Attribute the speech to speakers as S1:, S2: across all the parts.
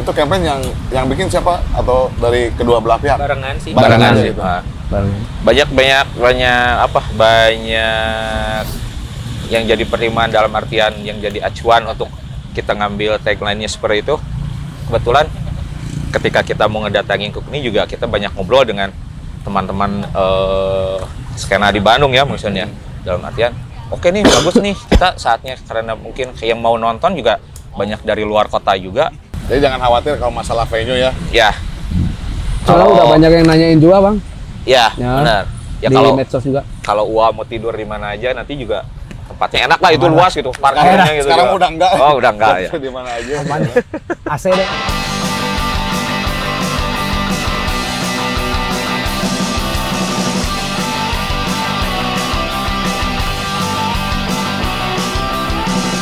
S1: Itu campaign yang yang bikin siapa atau dari kedua belah pihak?
S2: Barengan sih.
S1: Barengan
S2: sih.
S1: gitu.
S2: Ah.
S3: Baru.
S2: banyak banyak banyak apa banyak yang jadi pertimbangan dalam artian yang jadi acuan untuk kita ngambil tagline-nya seperti itu kebetulan ketika kita mau ngedatangin Kukni juga kita banyak ngobrol dengan teman-teman eh, skena di Bandung ya maksudnya dalam artian oke nih bagus nih kita saatnya karena mungkin yang mau nonton juga banyak dari luar kota juga
S1: Jadi jangan khawatir kalau masalah venue ya.
S2: ya
S3: Soalnya
S2: Kalau-
S3: udah banyak yang nanyain juga bang
S2: ya,
S3: Ya.
S2: benar ya
S3: di
S2: kalau
S3: medsos juga.
S2: kalau Ua mau tidur di mana aja nanti juga tempatnya enak lah itu luas gitu parkirnya gitu
S1: Sekarang
S2: juga.
S1: udah enggak.
S2: oh udah enggak ya
S1: Di mana aja.
S3: Aman. AC deh.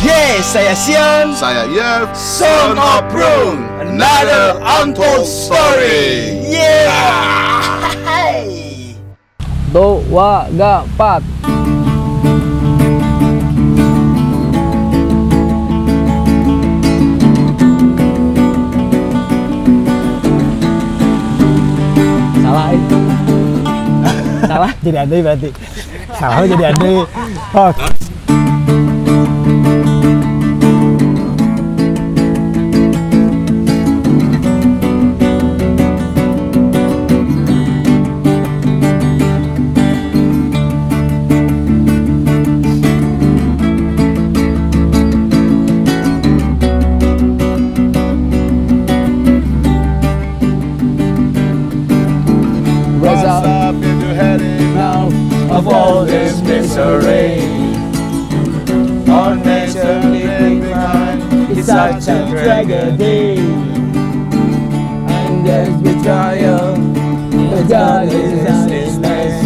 S4: Yes, saya Sion.
S1: Saya Yev,
S4: Son of Prune. Another untold story. Yeah.
S3: Dua, ga, empat. Salah eh. Salah jadi andai berarti. Salah jadi andai. Oh.
S4: Tragedy. And there's betrayal, the God is business.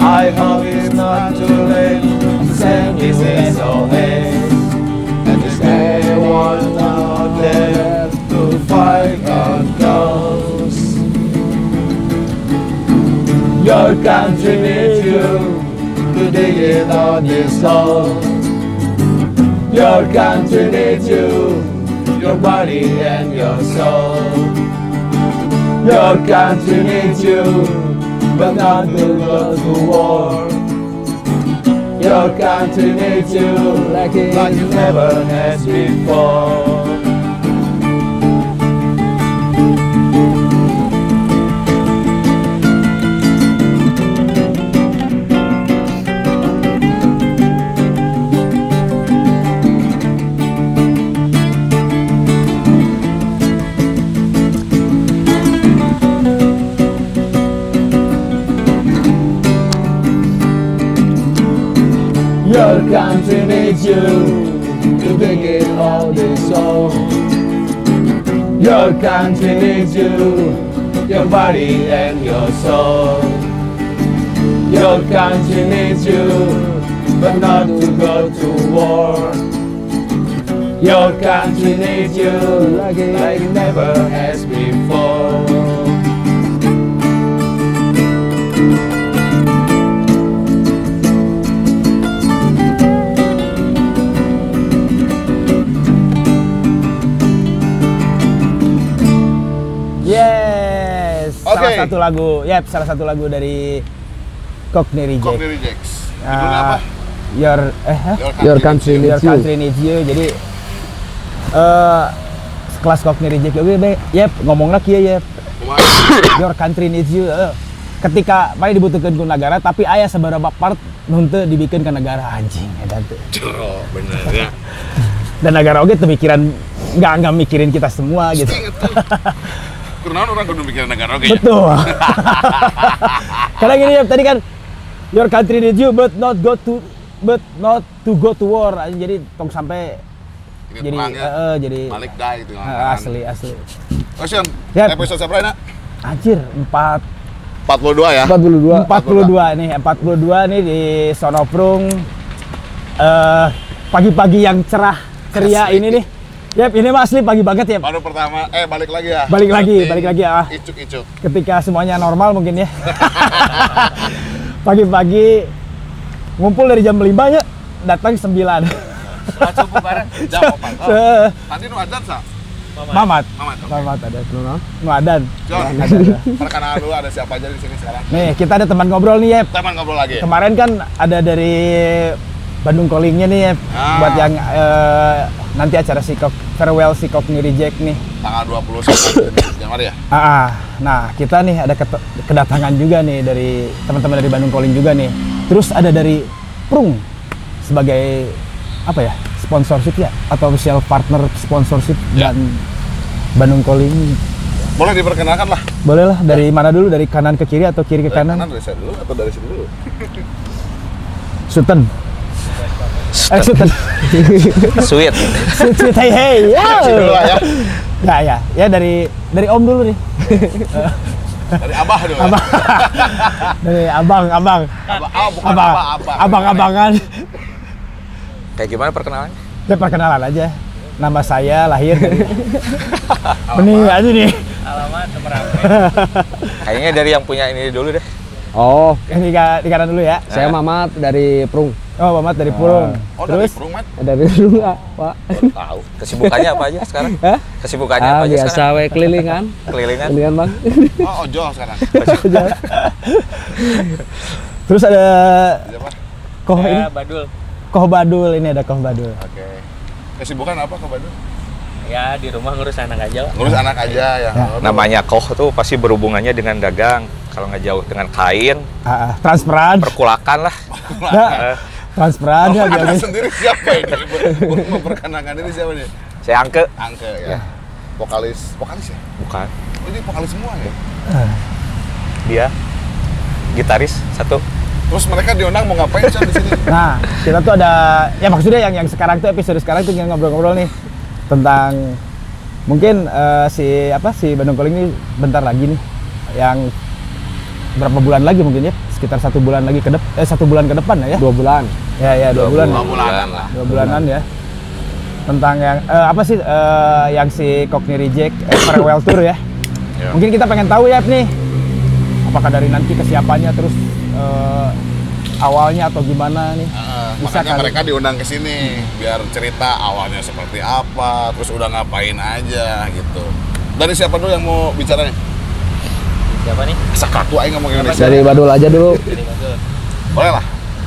S4: I hope it's not too late to send his SOS. And there's anyone out there to fight our cause. Your country needs you to dig it on this hole. Your country needs you, your body and your soul. Your country needs you, but not to go to war. Your country needs you like it, like never has before. You to it all this soul. Your country needs you, your body and your soul. Your country needs you, but not to go to war. Your country needs you like like never has before.
S3: Satu lagu, yep, salah satu lagu dari Cockney
S1: Kok
S3: Reject.
S1: dari Jax.
S3: Ah,
S1: Judulnya apa?
S3: Your, eh?
S1: Your Country Needs You.
S3: Your Country Needs You. Jadi, eh kelas Cockney Reject oke, be, yep, ngomong lagi ya, yep. Your Country Needs You. eh. Ketika paling dibutuhkan ke negara, tapi ayah seberapa part nunte dibikin ke negara anjing, edan tuh.
S1: Oh, bener ya.
S3: Dan negara oke tuh mikiran nggak nggak mikirin kita semua gitu.
S1: Karena orang kudu mikirin negara oke ya.
S3: Betul. Karena gini ya, tadi kan your country needs you but not go to but not to go to war. Jadi tong sampai
S1: Ini
S3: jadi
S1: perang ya.
S3: eh, jadi
S1: Malik dah gitu.
S3: eh, asli asli.
S1: Sion,
S3: Yap.
S1: episode seberapa ini?
S3: Anjir, 4
S1: 42 ya?
S3: 42 42 nih, 42 nih di Sonoprung eh pagi-pagi yang cerah ceria
S1: Asli.
S3: ini nih. Yap, ini mah asli pagi banget ya.
S1: Baru pertama, eh balik lagi ya?
S3: Balik lagi,
S1: Berarti
S3: balik lagi ya.
S1: Icuk-icuk.
S3: ketika semuanya normal mungkin ya. Pagi-pagi ngumpul dari jam 5 nya datang 9.
S1: Jam 4.
S3: Se-
S1: Tadi nu adzan sa?
S3: Mamat.
S1: Mamat. oke.
S3: Mamat ada.
S4: Nona.
S3: Nuadan.
S1: John,
S3: Ada. ada.
S1: perkenalan dulu ada siapa aja di sini sekarang.
S3: Nih, kita ada teman ngobrol nih, Yep.
S1: Teman ngobrol lagi.
S3: Kemarin kan ada dari Bandung Callingnya nih, Yep.
S1: Ah.
S3: Buat yang eh, nanti acara Sikok Farewell Sikok New Reject nih.
S1: Tanggal 29 Januari ya.
S3: Ah, ah. nah kita nih ada kedatangan juga nih dari teman-teman dari Bandung Calling juga nih. Terus ada dari Prung sebagai apa ya sponsorship ya atau official partner sponsorship
S1: Ya.
S3: dan Bandung Calling.
S1: Boleh diperkenalkan lah.
S3: Boleh lah dari mana dulu dari kanan ke kiri atau kiri ke
S1: Dari
S3: kanan?
S1: kanan dari saya dulu atau dari sini dulu?
S3: Sultan. Eh Sultan.
S2: Sweet.
S3: Sweet sweet hey hey. Ya.
S1: Sini dulu lah ya.
S3: Ya ya ya dari dari Om dulu nih.
S1: Dari Abah dulu.
S3: Abang. dari Abang Abang.
S1: Ya. Abah. Oh, bukan
S3: Abang.
S1: Abah, Abah.
S3: Abang-abangan.
S2: Kayak gimana perkenalannya?
S3: Ya perkenalan aja. Nama saya lahir dari Benih aja nih.
S5: alamat
S2: Kayaknya dari yang punya ini dulu deh.
S4: Oh,
S3: Ini di, di kanan dulu ya.
S4: saya Mamat dari Prung.
S3: Oh, Mamat dari Purung.
S1: Oh, dari
S3: Terus
S1: Perung, Mat.
S4: Dari Prung, ah, Pak.
S2: Tahu. Kesibukannya apa aja sekarang?
S4: Hah?
S2: Kesibukannya
S4: Ah,
S2: apa aja
S4: biasa
S2: sekarang?
S4: we kelilingan.
S2: Kelilingan.
S4: Kelilingan, Bang.
S1: Oh, ojol sekarang.
S3: terus ada
S1: Siapa?
S3: Koh ini,
S5: ya Badul
S3: Koh Badul ini ada Koh Badul.
S1: Oke. Kesibukan apa ke Bandung?
S5: ya di rumah ngurus anak aja
S1: Ngurus anak aja ya.
S3: Ya.
S2: Namanya koh tuh pasti berhubungannya dengan dagang. Kalau nggak jauh dengan kain,
S3: Ah, ah, transperan.
S2: perkulakan lah.
S3: Nah, transperan ya
S1: sendiri siapa ini? Memperkenalkan ini siapa nih?
S2: Saya angke.
S1: Angke ya. Vokalis, vokalis ya?
S2: Bukan.
S1: Oh, ini vokalis semua ya?
S2: Dia gitaris satu.
S1: Terus mereka diundang mau ngapain sih di sini?
S3: Nah, kita tuh ada ya maksudnya yang yang sekarang tuh episode sekarang tuh yang ngobrol-ngobrol nih tentang mungkin eh, si apa si Bandung Calling ini bentar lagi nih yang berapa bulan lagi mungkin ya sekitar satu bulan lagi ke depan eh satu bulan ke depan ya
S4: Dua bulan.
S3: ya ya dua, bulan
S1: Dua bulanan lah.
S3: dua bulanan ya tentang yang eh, apa sih eh, yang si Cockney Reject eh, farewell tour ya
S2: Ya.
S3: mungkin kita pengen tahu ya nih apakah dari nanti kesiapannya terus eh, awalnya atau gimana nih
S1: Heeh,
S3: Bisa
S1: makanya
S3: kali.
S1: mereka diundang ke sini biar cerita awalnya seperti apa, terus udah ngapain aja gitu. Dari siapa dulu yang mau bicaranya?
S5: Siapa nih
S1: Sakatu aja ngomong Indonesia.
S4: Dari Badul aja dulu.
S5: dari Badul
S1: Boleh lah.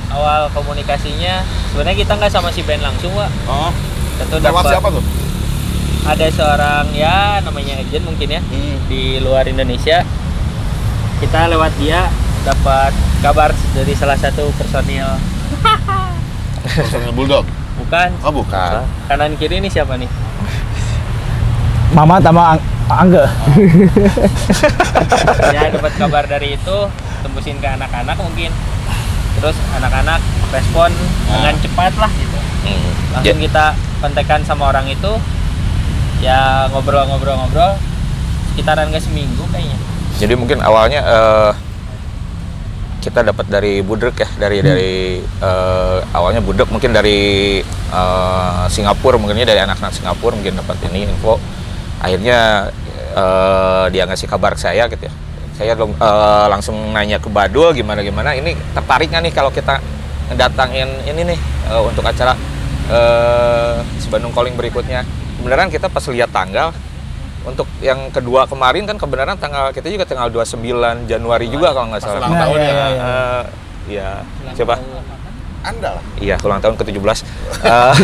S5: awal komunikasinya sebenarnya kita nggak sama si band langsung pak
S1: Oh,
S5: tentu
S1: lewat
S5: dapat
S1: siapa tuh?
S5: ada seorang ya namanya agent mungkin ya
S1: Hmm.
S5: di luar Indonesia kita lewat dia dapat kabar dari salah satu personil
S1: Personil Bulldog.
S5: bukan
S1: Oh, bukan.
S5: kanan kiri ini siapa nih
S3: Mama sama Ang Angga.
S5: Ya dapat kabar dari itu tembusin ke anak-anak mungkin. Terus anak-anak respon dengan cepat lah gitu.
S2: Hmm.
S5: langsung kita kontekan sama orang itu. Ya ngobrol-ngobrol-ngobrol sekitaran ke seminggu kayaknya.
S2: Jadi mungkin awalnya eh, kita dapat dari Budrek ya, dari dari eh, awalnya Budrek mungkin dari eh, Singapura mungkinnya dari anak-anak Singapura mungkin dapat ini info. Akhirnya eh, dia ngasih kabar ke saya gitu ya. Saya eh, langsung nanya ke Badul gimana gimana. Ini tertarik nggak nih kalau kita ngedatangin ini nih eh, untuk acara si Bandung Calling berikutnya. Kebenaran kita pas lihat tanggal untuk yang kedua kemarin kan kebenaran tanggal kita juga tanggal 29 Januari juga kalau nggak salah.
S3: Nah,
S1: tahun
S3: iya,
S1: ya.
S3: iya, iya.
S2: Eh, Iya, coba.
S1: Anda lah.
S2: Iya, ulang tahun ke-17. Eh,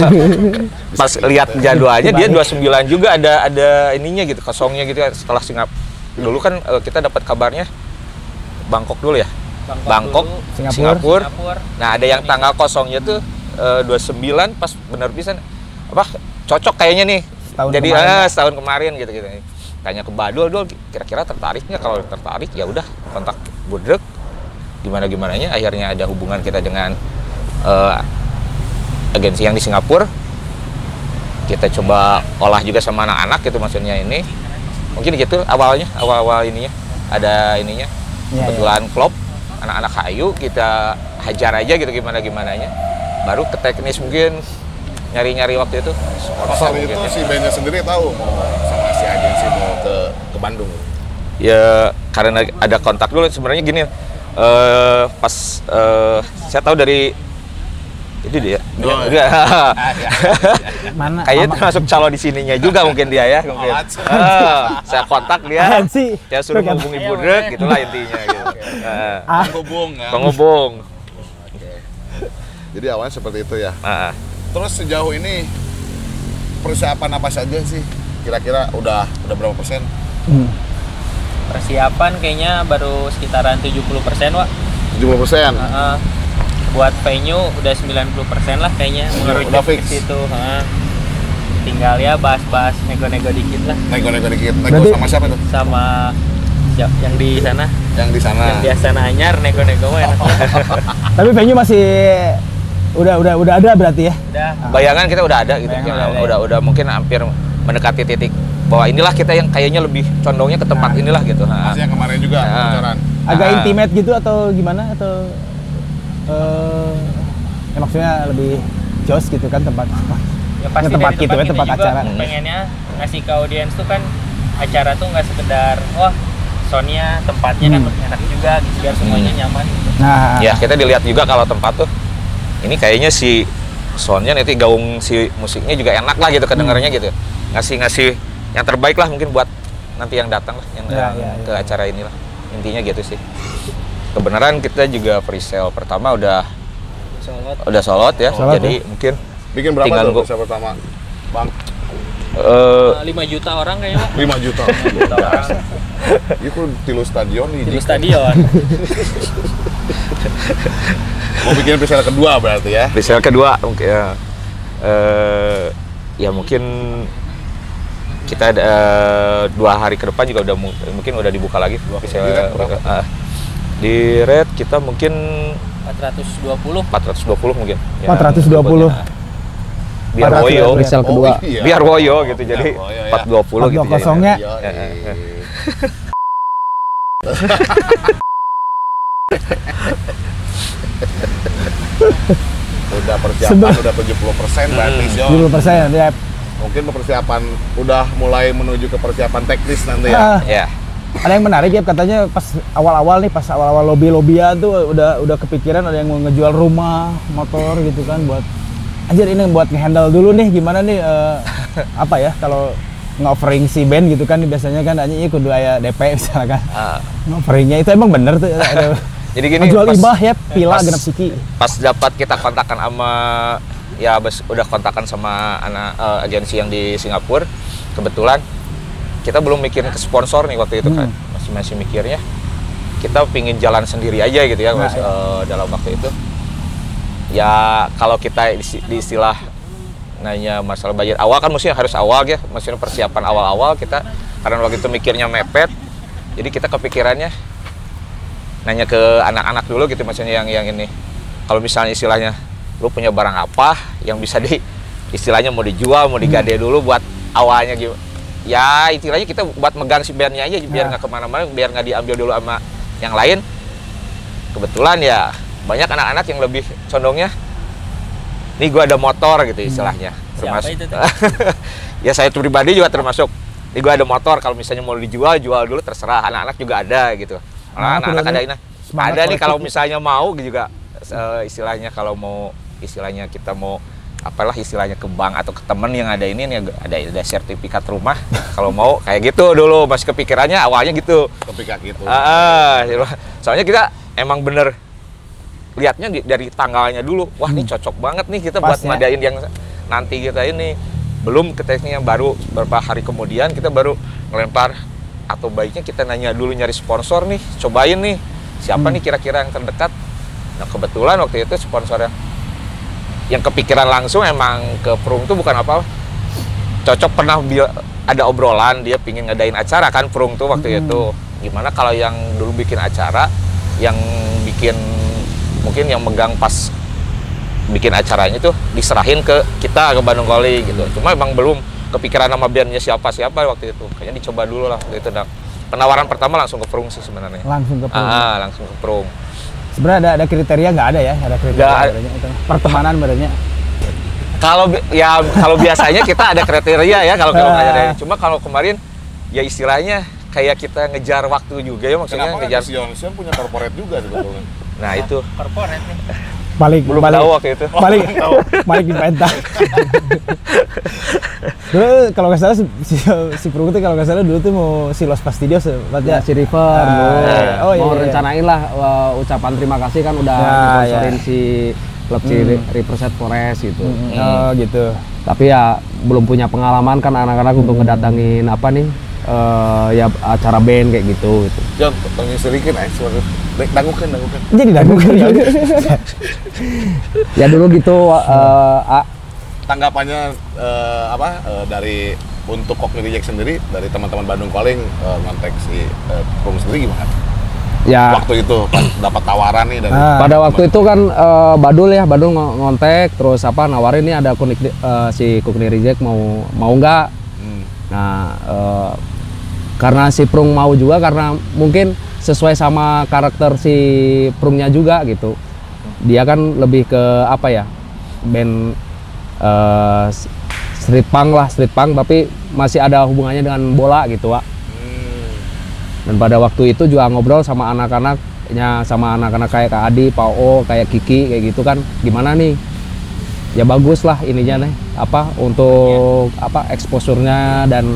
S2: pas lihat jadwalnya dia 29 juga ada ada ininya gitu, kosongnya gitu kan setelah Singapura. Dulu kan eh, kita dapat kabarnya Bangkok dulu ya. Bangkok,
S5: dulu,
S3: Singapura.
S2: Singapura.
S5: Singapura.
S2: Nah, ada yang tanggal kosongnya tuh eh, 29 pas bener bisa apa cocok kayaknya nih.
S3: Setahun
S2: Jadi
S3: kemarin.
S2: eh, setahun kemarin gitu gitu. Tanya ke Badul, Dul, kira-kira tertarik nggak? Kalau tertarik ya udah kontak Budrek. Gimana gimananya akhirnya ada hubungan kita dengan eh, agensi yang di Singapura. Kita coba olah juga sama anak-anak gitu maksudnya ini. Mungkin gitu awalnya, awal-awal ininya ada ininya.
S3: Iya,
S2: Kebetulan klub anak-anak kayu kita hajar aja gitu gimana gimananya. Baru ke teknis mungkin nyari-nyari waktu itu
S1: Pas
S2: sponsor
S1: hari itu
S2: mungkin ya.
S1: si bandnya sendiri tahu mau sama si agensi mau ke ke Bandung.
S2: ya karena ada kontak dulu sebenarnya gini eh pas eh, saya tahu dari Itu dia.
S1: Oh,
S2: Enggak.
S3: Mana?
S2: Kayaknya termasuk calon di sininya juga mungkin dia ya. Mungkin.
S1: Oh,
S2: saya kontak dia.
S3: Apaan sih?
S2: Ya suruh menghubungi budrek gitulah intinya gitu. Ah,
S3: Ah,
S1: Penghubung ya.
S2: penghubung.
S1: Jadi awalnya seperti itu ya.
S2: Ah.
S1: Terus sejauh ini persiapan apa saja sih? Kira-kira udah udah berapa persen?
S3: hmm.
S5: Persiapan kayaknya baru sekitaran 70% Wak.
S1: 70 persen.
S5: Heeh. Buat venue udah 90% lah kayaknya mengerucut
S1: udah
S5: ke
S1: fix.
S5: situ. Heeh. Tinggal ya bahas-bahas nego-nego dikit lah
S1: Nego-nego dikit. Nego
S3: Berarti-
S1: sama siapa tuh?
S5: sama siap yang di sana.
S1: Yang di sana.
S5: Yang biasa nanyar nego-nego mah enak.
S3: Tapi venue masih udah udah udah ada berarti ya.
S5: udah
S2: Bayangan kita udah ada gitu. Ya,
S3: udah ada,
S2: udah, udah mungkin hampir mendekati titik bahwa inilah kita yang kayaknya lebih condongnya ke tempat inilah gitu. Ah.
S1: Masih yang kemarin juga
S2: Ah.
S1: bocoran.
S3: Agak
S2: Ah.
S3: intimate gitu atau gimana atau eh ya maksudnya lebih jos gitu kan tempat
S5: ya pasti
S3: tempat gitu ya, tempat
S5: juga
S3: acara.
S5: pengennya ngasih ke audiens tuh kan acara tuh nggak sekedar wah soundnya tempatnya kan
S3: Hmm.
S5: enak juga gitu biar semuanya
S2: Hmm.
S5: nyaman
S3: Nah,
S2: Ya kita dilihat juga kalau tempat tuh ini kayaknya si soundnya nanti gaung si musiknya juga enak lah gitu kedengarannya gitu. Ngasih ngasih yang terbaik lah mungkin buat nanti yang datang lah yang
S3: Ya,
S2: yang
S3: ya,
S2: ke
S3: ya.
S2: acara inilah intinya gitu sih. Kebenaran kita juga pre-sale pertama udah
S5: Solot
S2: udah solot ya,
S3: Solot
S2: jadi mungkin
S1: Bikin berapa
S2: Tinggal
S1: tuh
S2: gua-
S1: persiapan pertama? Bang,
S2: eh
S5: 5 juta orang kayaknya Pak.
S1: 5 juta.
S5: juta orang
S1: Itu tilu stadion nih.
S5: di stadion
S1: Mau bikin episode kedua berarti ya.
S2: pre-sale kedua mungkin ya, eh, ya mungkin kita eh, dua hari ke depan juga udah mu- mungkin udah dibuka lagi pre-sale.
S1: Di rate berapa?
S2: Ah. Di rate kita mungkin
S5: 420
S2: 420 mungkin. Ya,
S3: 420.
S2: ya. Biar
S3: 400
S2: woyo,
S3: ya, Presale kedua.
S1: iya.
S2: biar woyo gitu. Jadi
S1: woyo, ya.
S2: 420 gitu.
S3: 420
S2: jadinya.
S3: nya.
S1: Iya,
S2: Ya,
S1: iya.
S2: ya.
S1: Udah persiapan
S3: Sebe-
S1: udah 70 persen berarti
S2: Hmm.
S1: Sio.
S3: 70 persen ya.
S1: Mungkin persiapan udah mulai menuju ke persiapan teknis nanti ya.
S3: Ah,
S2: Ya.
S3: Ada yang menarik ya katanya pas awal-awal nih pas awal-awal lobby lobbyan tuh udah udah kepikiran ada yang mau ngejual rumah motor gitu kan buat anjir ini buat ngehandle dulu nih gimana nih eh, apa ya kalau nge-offering si band gitu kan biasanya kan hanya ini kudu aya DP misalnya kan.
S2: Ah,
S3: nge-offeringnya itu emang bener tuh ada
S2: jadi gini
S3: ngejual
S2: pas,
S3: ibah ya pila genap siki.
S2: pas dapat kita kontakan sama ya bes, udah kontakan sama anak eh, agensi yang di Singapura kebetulan kita belum mikirin ke sponsor nih waktu itu kan
S3: Hmm.
S2: masih masih mikirnya kita pingin jalan sendiri aja gitu ya
S3: Nah,
S2: Mas,
S3: ya.
S2: eh, dalam waktu itu ya kalau kita di, di istilah nanya masalah budget awal kan mesti harus awal ya maksudnya persiapan awal-awal kita karena waktu itu mikirnya mepet jadi kita kepikirannya nanya ke anak-anak dulu gitu maksudnya yang yang ini kalau misalnya istilahnya lu punya barang apa yang bisa di istilahnya mau dijual mau digade dulu buat awalnya gitu ya istilahnya kita buat megang si bandnya aja biar
S3: Ya.
S2: nggak ke mana-mana biar nggak diambil dulu sama yang lain. Kebetulan ya banyak anak-anak yang lebih condongnya nih gua ada motor gitu istilahnya.
S5: Siapa itu tuh?
S2: ya saya pribadi juga termasuk nih gua ada motor kalau misalnya mau dijual jual dulu terserah anak-anak juga ada gitu. Anak-anak ada ini. ada nih kalau misalnya mau juga eh, istilahnya kalau mau istilahnya kita mau apalah istilahnya ke bank atau ke temen yang ada ini nih ada ada sertifikat rumah kalau mau kayak gitu dulu masih kepikirannya awalnya gitu
S1: Kepikat gitu.
S2: Ah, ah, soalnya kita emang bener lihatnya dari tanggalnya dulu. Wah, ini cocok banget nih kita buat
S3: Hmm. Pas ya.
S2: ngadain yang nanti kita ini. Belum keteknya baru beberapa hari kemudian kita baru ngelempar atau baiknya kita nanya dulu nyari sponsor nih, cobain nih. Siapa
S3: Hmm.
S2: nih kira-kira yang terdekat? Nah, kebetulan waktu itu sponsor yang kepikiran langsung emang ke Prung tuh bukan apa cocok pernah ada obrolan dia pingin ngadain acara kan Prung tuh waktu
S3: Hmm.
S2: itu. Gimana kalau yang dulu bikin acara yang bikin mungkin yang megang pas bikin acaranya tuh diserahin ke kita ke Bandung Koli gitu. Cuma emang belum kepikiran nama bandnya siapa siapa waktu itu. Kayaknya dicoba dulu lah waktu itu Nah, penawaran pertama langsung ke Prung sih sebenarnya.
S3: Langsung ke
S2: ah, ah, langsung ke Prung
S3: sebenarnya ada ada kriteria nggak ada ya ada kriteria
S2: ada.
S3: sebenarnya itu. pertemanan sebenarnya
S2: Kalau ya kalau biasanya kita ada kriteria ya kalau kalau
S3: Ah.
S2: kriteria. Cuma kalau kemarin ya istilahnya kayak kita ngejar waktu juga ya maksudnya
S1: Kenapa kan
S2: ngejar.
S1: Sion punya corporate juga sebetulnya.
S2: Nah itu
S5: corporate nih
S3: balik
S2: belum
S3: balik
S2: tahu waktu itu
S3: balik balik di penta dulu kalau nggak salah si, si, si tuh kalau nggak salah dulu tuh mau si Los Pastidios
S6: Ya, si River
S3: iya. Oh, iya,
S6: mau
S3: iya.
S6: rencanain lah uh, ucapan terima kasih kan udah
S3: Ya,
S6: sponsorin
S3: ya.
S6: si klub si
S3: Hmm.
S6: River Set Forest gitu.
S3: oh gitu
S6: Tapi ya belum punya pengalaman kan anak-anak untuk ngedatangin apa nih eh, ya acara band kayak gitu gitu.
S1: Jon, tanya sedikit eh Dangukeun, dangukeun.
S3: jadi dagukan ya
S6: Ya dulu gitu eh, A-
S1: Tanggapannya eh, apa eh, dari untuk Kokni Reject sendiri dari teman-teman Bandung Calling eh, ngontek si Prung sendiri gimana?
S6: ya
S1: Waktu itu pas dapat tawaran nih dari
S3: Ah.
S6: pada waktu itu kan eh, Badul ya Badul ngo- ngontek terus apa nawarin nih ada kunik eh, si Kukni Reject mau mau nggak
S1: Hmm.
S6: Nah, eh, karena si Prung mau juga karena mungkin sesuai sama karakter si Prungnya juga gitu. Dia kan lebih ke apa ya? Band eh, s- street punk lah, street punk tapi masih ada hubungannya dengan bola gitu, Pak.
S1: Hmm.
S6: Dan pada waktu itu juga ngobrol sama anak-anaknya sama anak-anak kayak Kak Adi, Pak O, kayak Kiki kayak gitu kan. Gimana nih? Ya bagus lah ininya nih apa untuk apa exposure-nya dan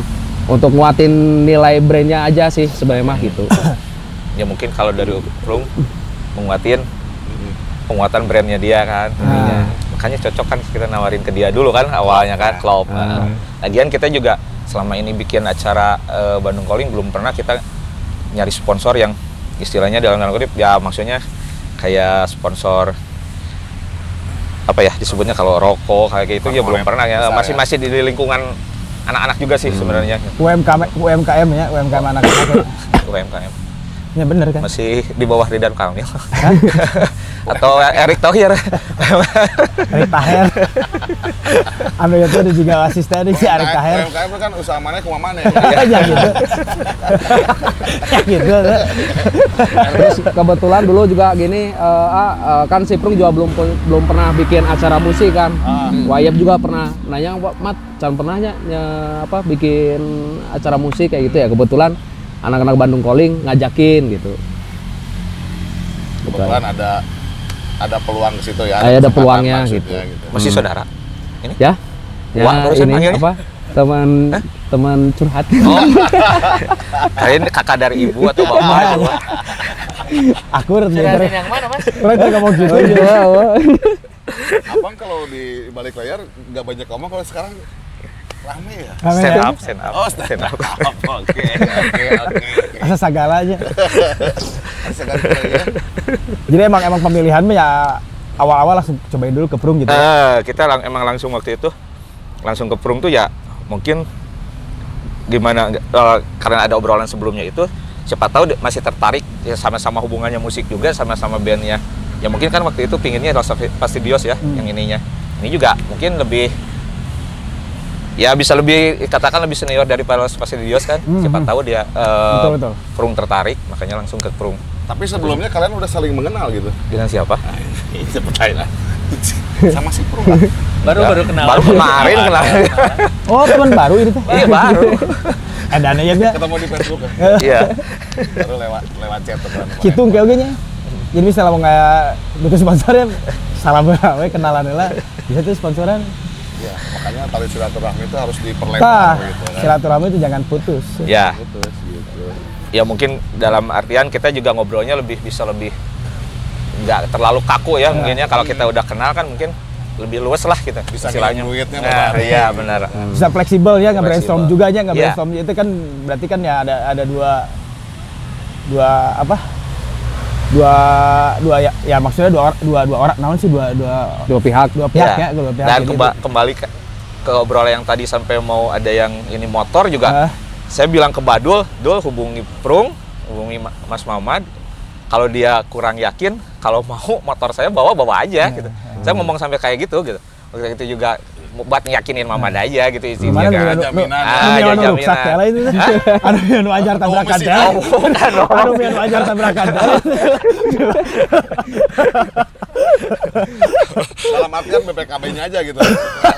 S6: untuk nguatin nilai brandnya aja sih sebenarnya mah gitu.
S2: ya mungkin kalau dari Prung menguatin penguatan brandnya dia kan ininya. makanya cocok kan kita nawarin ke dia dulu kan awalnya kan klub
S6: Ah.
S2: lagian kita juga selama ini bikin acara eh, Bandung Calling belum pernah kita nyari sponsor yang istilahnya dalam tanda kutip ya maksudnya kayak sponsor apa ya disebutnya kalau rokok kayak gitu ya belum pernah ya. masih
S1: ya.
S2: masih di lingkungan anak-anak juga sih sebenarnya.
S3: UMKM UMKM ya UMKM anak-anak
S2: UMKM
S3: ya bener kan
S2: masih di bawah Ridwan Kamil atau Erick Thohir
S3: Erik Taher anu itu ada juga asisten si Erik Taher
S1: UMKM kan usaha mana ke mana
S3: ya gitu ya gitu
S6: Terus kebetulan dulu juga gini eh, ah, eh, kan si Prung juga belum belum pernah bikin acara musik kan. Wayap juga pernah nanya, "Wah, Mat, can pernahnya nya- apa bikin acara musik kayak gitu ya." Kebetulan anak-anak Bandung Calling ngajakin gitu.
S1: Kebetulan ada ada peluang ke situ ya.
S6: Ada
S1: kesempatan
S6: peluangnya
S1: maksudnya
S6: gitu.
S2: masih saudara ini
S6: Ya. Ya,
S2: Wah,
S6: ini
S2: panggilnya?
S6: apa? Teman teman curhat.
S2: oh kalian kakak dari ibu atau bapak
S3: aku bener
S5: yang mana mas?
S3: kan ngomong gitu
S6: Oh, iya, oh.
S1: Abang kalau di balik layar nggak banyak ngomong kalau sekarang rame ya.
S3: Rame
S2: stand
S3: ya?
S2: up stand up
S1: Oh, stand up. Oke, oke, oke.
S3: asa segala aja
S1: ya.
S3: jadi emang emang pemilihannya ya awal-awal langsung cobain dulu ke Prung gitu ya.
S2: Eh, kita lang- emang langsung waktu itu langsung ke Prung tuh ya mungkin gimana eh, karena ada obrolan sebelumnya itu siapa tahu masih tertarik ya sama-sama hubungannya musik juga sama-sama bandnya ya mungkin kan waktu itu pinginnya Los Fastidios ya
S3: Hmm.
S2: yang ininya ini juga mungkin lebih ya bisa lebih katakan lebih senior daripada Los Fastidios kan
S3: Hmm,
S2: siapa
S3: hmm.
S2: tahu dia eh,
S3: Betul, betul.
S2: Prung tertarik makanya langsung ke Prung
S1: Tapi sebelumnya kalian udah saling mengenal gitu.
S2: dengan siapa
S1: Ini pertanyaan. Sama si Pro lah.
S5: Baru baru kenal.
S2: baru kemarin kenal
S3: oh teman baru ini tuh
S2: iya baru
S3: eh dana ya dia
S1: Ketemu di Facebook ya.
S2: iya
S1: Baru lewat lewat chat kan.
S3: gitu kayak gini jadi misalnya mau nggak butuh sponsor ya salam we kenalan lah bisa tuh sponsoran
S1: Ya, makanya tali silaturahmi itu harus diperlebar gitu kan.
S3: silaturahmi itu jangan putus.
S2: Ya.
S1: Putus gitu.
S2: ya mungkin dalam artian kita juga ngobrolnya lebih bisa lebih nggak terlalu kaku ya mungkin ya. Kalau kita udah kenal kan mungkin lebih luas lah kita
S1: Bisa
S2: istilahnya.
S1: duitnya
S2: nah, iya benar.
S3: Bisa fleksibel ya nggak brainstorm juga aja nggak
S2: Iya.
S3: brainstorm. Itu kan berarti kan ya ada ada dua dua apa dua dua ya, ya maksudnya dua dua dua orang naon sih dua dua
S6: Dua pihak.
S3: dua pihak ya, dua pihak
S2: dan
S3: kayak
S2: kemba-
S3: gitu.
S2: kembali ke, ke obrolan yang tadi sampai mau ada yang ini motor juga
S3: Ah.
S2: saya bilang ke Badul Dul hubungi Prung hubungi Ma- Mas Muhammad kalau dia kurang yakin kalau mau motor saya bawa bawa aja gitu saya ngomong sampai kayak gitu gitu waktu itu juga buat ngiyakinin Mamad aja gitu isinya
S3: Mana
S2: kan.
S1: jaminan.
S2: Ah,
S3: nu-
S2: ada
S3: nu- nu- rusak tela itu. Anu yang nu ajar tabrakan tela
S2: bukan dong.
S3: anu yang nu ajar tabrakan tela
S1: Dalam artian BPKB-nya aja gitu.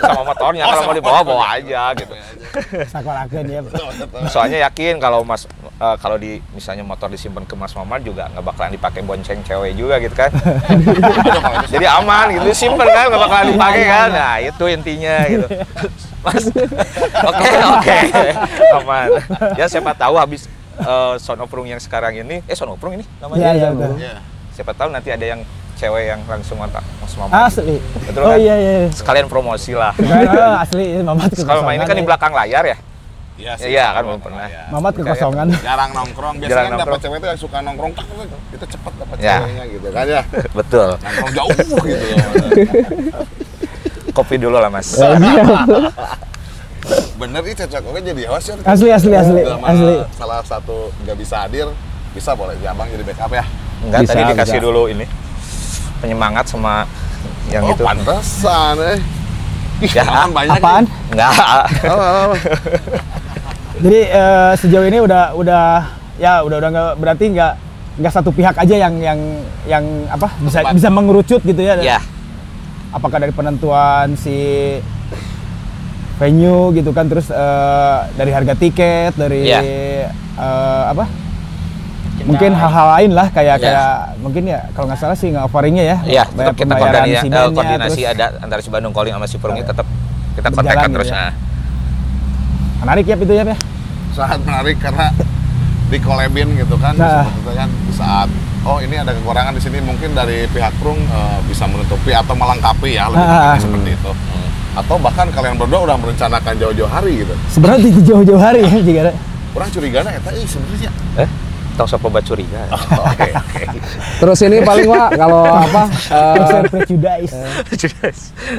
S2: sama motornya kalau mau dibawa bawa aja gitu
S3: Sakolakeun ya.
S2: soalnya yakin kalau mas eh, kalau di misalnya motor disimpan ke mas Maman juga nggak bakalan dipakai bonceng cewek juga gitu kan jadi aman gitu simpen kan nggak bakalan dipakai kan nah itu intinya gitu mas oke oke aman ya siapa tahu habis eh, sonoprung yang sekarang ini eh sonoprung ini namanya
S3: iya.
S1: Iya.
S2: siapa tahu nanti ada yang cewek yang langsung kontak mas Maman
S3: Asli.
S2: Betul
S3: oh
S2: kan?
S3: iya iya.
S2: sekalian promosi lah
S3: Kan, oh, asli Mamat
S2: kalau main ini kan di belakang layar ya
S1: Iya
S2: Iya, kan belum pernah.
S1: Iya.
S3: Mamat kekosongan.
S1: Jarang nongkrong. Biasanya
S2: Jarang
S1: kan dapat
S2: nongkrong.
S1: cewek itu yang suka nongkrong, tak, kita cepat dapat
S2: Ya.
S1: ceweknya gitu kan ya.
S2: betul
S1: Nongkrong jauh gitu.
S2: kopi dulu lah mas
S1: Bener nih cocok oke jadi host ya.
S3: Asli asli asli asli.
S1: Salah satu nggak bisa hadir, bisa boleh ya abang jadi backup ya.
S2: Enggak,
S3: Bisa,
S2: tadi dikasih
S3: bisa.
S2: dulu ini penyemangat sama yang
S1: oh
S2: itu.
S1: pantesan eh. Ih,
S2: Ya,
S1: apaan banyak
S3: Apaan?
S2: Enggak.
S1: Oh, oh, oh.
S3: Jadi eh, sejauh ini udah udah ya udah udah nggak berarti nggak nggak satu pihak aja yang yang yang apa bisa
S1: Tempat.
S3: bisa mengerucut gitu ya.
S2: ya,
S3: Apakah dari penentuan si venue gitu kan terus eh, dari harga tiket dari
S2: Iya.
S3: eh, apa
S5: Merchandise.
S3: mungkin hal-hal lain lah kayak
S2: Iya.
S3: kayak mungkin ya kalau nggak salah sih nggak offeringnya ya
S2: Iya,
S3: Bayar
S2: tetap kita
S3: pembayaran
S2: koordinasi,
S3: simennya,
S2: koordinasi
S3: terus
S2: ada antara si Bandung Calling sama si Perungnya tetap kita kontakkan
S3: gitu
S2: terus.
S3: ya.
S2: Nah,
S3: menarik ya itu ya ya
S1: sangat menarik karena di kolebin gitu kan
S3: Nah.
S1: sebetulnya kan saat oh ini ada kekurangan di sini mungkin dari pihak Prung eh, bisa menutupi atau melengkapi ya lebih
S3: Ah.
S1: tepatnya seperti itu atau bahkan kalian berdua udah merencanakan jauh-jauh hari gitu
S3: sebenarnya di jauh-jauh hari ya jika ada
S1: kurang curiga nah eta ih sebenarnya
S2: eh, tahu siapa buat curiga?
S1: oke oke
S6: Terus ini paling Wak kalau apa?
S3: Consider prejudice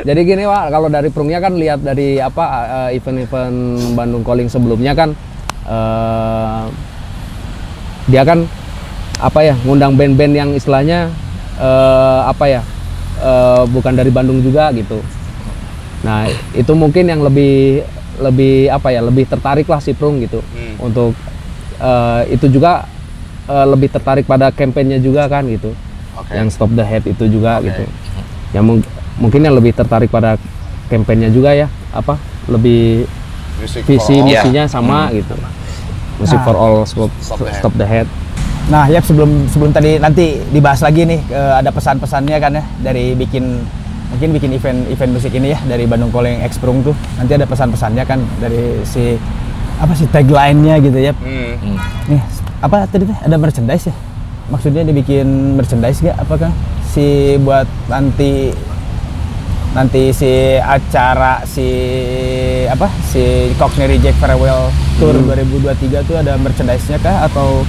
S6: jadi gini Wak, kalau dari Prungnya kan lihat dari apa eh, event-event Bandung Calling sebelumnya kan eh, dia kan apa ya ngundang band-band yang istilahnya eh, apa ya eh, bukan dari Bandung juga gitu. Nah itu mungkin yang lebih lebih apa ya lebih tertarik lah si Prung gitu
S1: Hmm.
S6: untuk eh, itu juga eh, lebih tertarik pada kampanyenya juga kan gitu
S1: Oke.
S6: yang stop the hate itu juga
S1: Oke.
S6: gitu ya mung- mungkin yang lebih tertarik pada kampanyenya juga ya apa lebih
S1: Music
S6: visi misinya sama gitu musik
S3: Nah.
S6: for all stop,
S1: Stop the hate.
S6: stop the hate
S3: Nah, ya sebelum sebelum tadi nanti dibahas lagi nih eh, ada pesan-pesannya kan ya dari bikin mungkin bikin event event musik ini ya dari Bandung Calling X Prung tuh. Nanti ada pesan-pesannya kan dari si apa sih tagline-nya gitu ya.
S1: Hmm.
S2: Hmm.
S3: Nih, apa tadi teh? Ada merchandise ya? Maksudnya dibikin merchandise gak apakah si buat nanti nanti si acara si apa? Si Cockney Reject Farewell Tour 2023 tuh ada merchandise-nya kah? Atau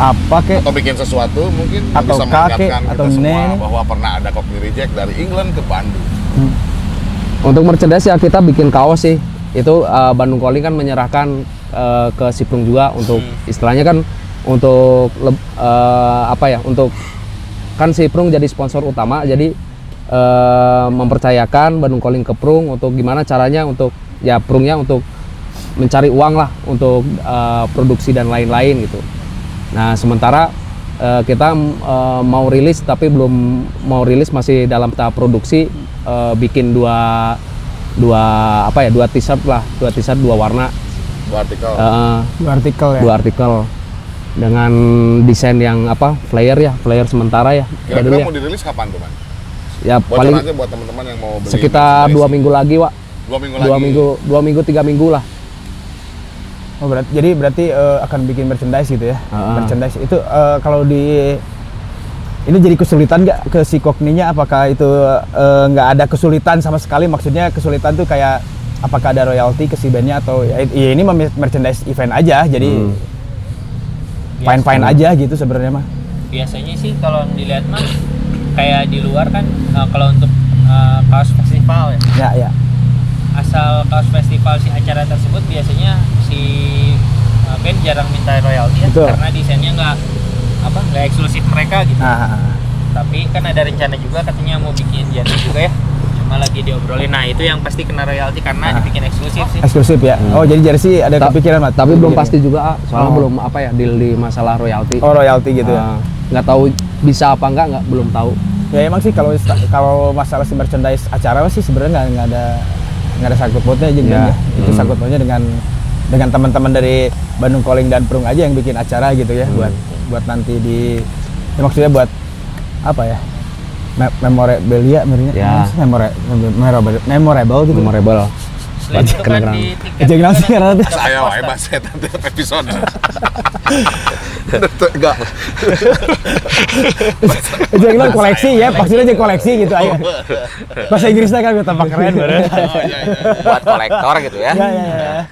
S3: apa kek?
S1: atau bikin sesuatu mungkin
S3: Atau
S1: bisa
S3: kakek,
S1: mengingatkan
S3: atau
S1: kita semua
S3: nenek.
S1: bahwa pernah ada Cockney Reject dari England ke Bandung
S6: untuk merchandise ya kita bikin kaos sih itu eh, Bandung Calling kan menyerahkan eh, ke Siprung juga untuk istilahnya kan untuk eh, apa ya untuk kan Siprung jadi sponsor utama jadi eh, mempercayakan Bandung Calling ke Prung untuk gimana caranya untuk ya Prungnya untuk mencari uang lah untuk eh, produksi dan lain-lain gitu. Nah sementara eh, kita eh, mau rilis tapi belum mau rilis masih dalam tahap produksi eh, bikin dua dua apa ya dua t-shirt lah dua t-shirt dua warna
S1: dua artikel
S6: Eh,
S3: Dua artikel ya.
S6: dua artikel dengan desain yang apa flyer ya flyer sementara ya Ya dulu
S1: kira-kira
S6: ya.
S1: mau dirilis kapan tuh man?
S6: ya
S1: Bocor
S6: paling
S1: aja buat teman-teman yang mau beli
S6: sekitar dua
S1: merchandise.
S6: minggu lagi Wak
S1: dua minggu
S6: dua
S1: lagi
S6: minggu dua minggu tiga minggu lah
S3: Oh, berarti, jadi berarti eh, akan bikin merchandise gitu ya?
S6: Ah.
S3: Merchandise itu eh, kalau di ini jadi kesulitan nggak ke si Kokninya? Apakah itu eh, nggak ada kesulitan sama sekali? Maksudnya kesulitan tuh kayak apakah ada royalti ke si bandnya atau ya, ya ini merchandise event aja, jadi
S6: Hmm.
S3: fine fine aja gitu sebenarnya mah.
S5: biasanya sih kalau dilihat mah kayak di luar kan eh, kalau untuk eh, kaos festival ya
S3: Ya ya.
S5: asal kaos festival si acara tersebut biasanya si eh, band jarang minta royalti ya
S3: Betul.
S5: karena desainnya nggak apa nggak eksklusif mereka gitu
S3: Nah,
S5: tapi kan ada rencana juga katanya mau bikin jadi juga ya cuma lagi diobrolin nah itu yang pasti kena royalti karena
S3: Ah.
S5: dibikin eksklusif sih
S3: eksklusif ya. Oh jadi jersey ada
S6: Ta-
S3: kepikiran Mat?
S6: tapi belum
S3: Bikin
S6: pasti juga ah. soalnya
S3: Oh.
S6: belum apa ya deal di masalah royalti
S3: Oh royalti gitu ya.
S6: Ah, nggak tahu bisa apa nggak nggak belum tahu
S3: Ya emang sih kalau kalau masalah si merchandise acara sih sebenarnya nggak nggak ada nggak ada sangkut pautnya aja
S4: Ya.
S3: Itu sangkut pautnya dengan dengan teman-teman dari Bandung Calling dan Prung aja yang bikin acara gitu ya buat buat nanti di ya maksudnya buat apa ya me- memorabilia sebenarnya
S4: Ya.
S3: Memora- memorable memorable gitu
S4: Memorable.
S5: Itu di tiket
S3: Aja kenapa sih karena
S1: Saya wae bahasa eta teh episode. Enggak.
S3: Jangan bilang koleksi ya, pasti aja koleksi gitu aja. Bahasa Inggrisnya kan gue tampak keren.
S1: Oh iya iya.
S2: buat kolektor gitu ya.
S3: Ya, ya, ya.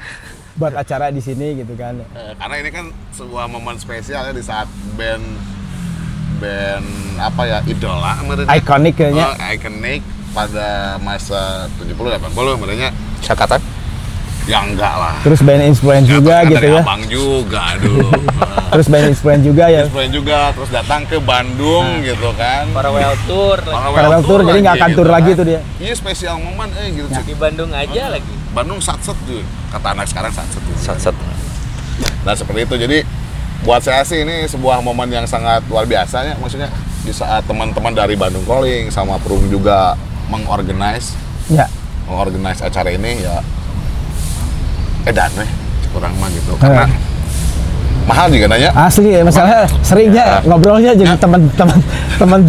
S3: Buat acara di sini gitu kan.
S1: Eh, Karena ini kan sebuah momen spesial ya di saat band band apa ya idola menurutnya.
S3: Iconic kayaknya.
S1: Oh, iconic pada masa 70 80 menurutnya
S2: Syakatan.
S1: Ya enggak lah.
S3: Terus band influence juga gitu
S1: dari
S3: ya.
S1: Abang juga dulu.
S3: Terus band influence juga ya.
S1: Influence juga terus datang ke Bandung gitu kan.
S5: Farewell tour lagi.
S3: Farewell tour, jadi nggak akan
S1: lagi
S3: tour
S1: gitu
S3: lagi
S1: kan.
S3: tuh dia.
S1: Iya spesial momen eh gitu.
S5: di Bandung aja lagi.
S1: Bandung satset tuh. Kata anak sekarang satset tuh.
S2: Sat sat.
S1: Nah seperti itu jadi buat saya sih ini sebuah momen yang sangat luar biasa ya maksudnya di saat teman-teman dari Bandung Calling sama Perung juga mengorganize
S3: Ya.
S1: mengorganize acara ini ya edan weh kurang mah gitu karena
S3: Eh.
S1: mahal juga nanya
S3: Asli ya, masalah seringnya ngobrolnya jadi teman-teman teman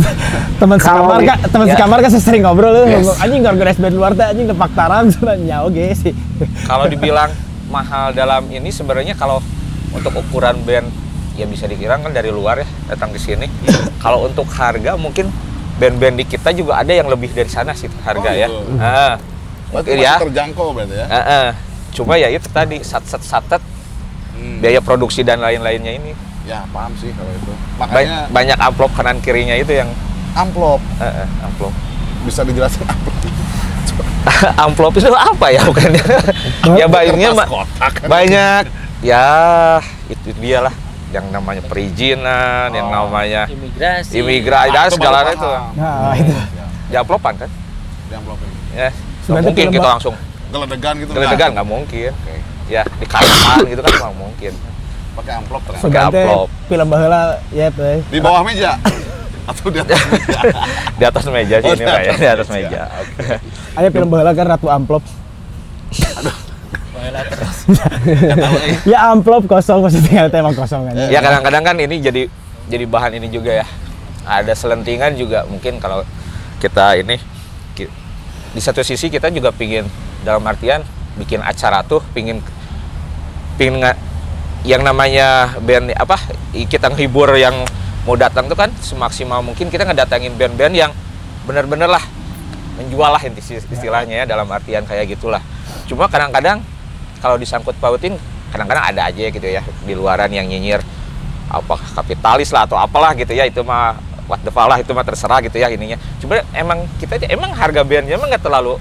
S3: teman sekamar kan teman
S2: Ya.
S3: sekamar kan sering ngobrol tuh
S1: Yes.
S3: anjing organize band luar teh anjing tepak taram nyawa ge sih.
S2: Kalau dibilang mahal dalam ini sebenarnya kalau untuk ukuran band ya bisa dikira kan dari luar ya datang ke sini. kalau untuk harga mungkin band-band di kita juga ada yang lebih dari sana sih harga
S1: Oh,
S2: ya.
S1: berarti
S2: mungkin
S1: masih
S2: ya.
S1: terjangkau berarti ya
S2: Ah, ah. Cuma ya itu tadi sat-sat satet
S1: Hmm.
S2: biaya produksi dan lain-lainnya ini.
S1: Ya paham sih kalau itu.
S2: Ba-
S1: makanya
S2: banyak amplop kanan kirinya itu yang
S1: amplop.
S2: Ah, ah, amplop.
S1: Bisa dijelaskan amplop.
S2: Amplop itu apa ya? Bukan ya banyaknya ma-
S1: kotak. kan.
S2: banyak. Ya itu dia lah yang namanya perizinan yang
S1: Oh.
S2: namanya
S5: Imigrasi.
S2: imigrasi
S1: Ah, itu
S2: segala itu.
S3: Nah, itu.
S1: Ya,
S2: amplopan kan? Ya mungkin kita
S3: ba-
S2: langsung
S1: geledegan gitu
S2: geledegan
S1: enggak?
S2: nggak mungkin
S1: Oke.
S2: ya di karepan gitu kan nggak mungkin
S1: pakai amplop
S3: Segan teh
S2: amplop.
S3: film baheula ya teh.
S1: di bawah meja atau di atas meja
S2: di atas meja sih
S1: Oh,
S2: ini Pak, ya di atas meja
S3: Aya film baheula kan Ratu Amplop.
S5: Baheula terus.
S3: ya amplop kosong maksudnya tinggal teh emang kosong kan.
S2: ya kadang-kadang kan ini jadi jadi bahan ini juga ya ada selentingan juga mungkin kalau kita ini di satu sisi kita juga pingin dalam artian bikin acara tuh pingin pingin yang namanya band apa kita ngehibur yang mau datang tuh kan semaksimal mungkin kita ngedatangin band-band yang bener-bener lah menjual lah istilahnya ya dalam artian kayak gitulah. Cuma kadang-kadang kalau disangkut pautin kadang-kadang ada aja gitu ya di luaran yang nyinyir apa kapitalis lah atau apalah gitu ya itu mah what the fuck lah itu mah terserah gitu ya ininya. Cuma emang kita emang harga bandnya emang nggak terlalu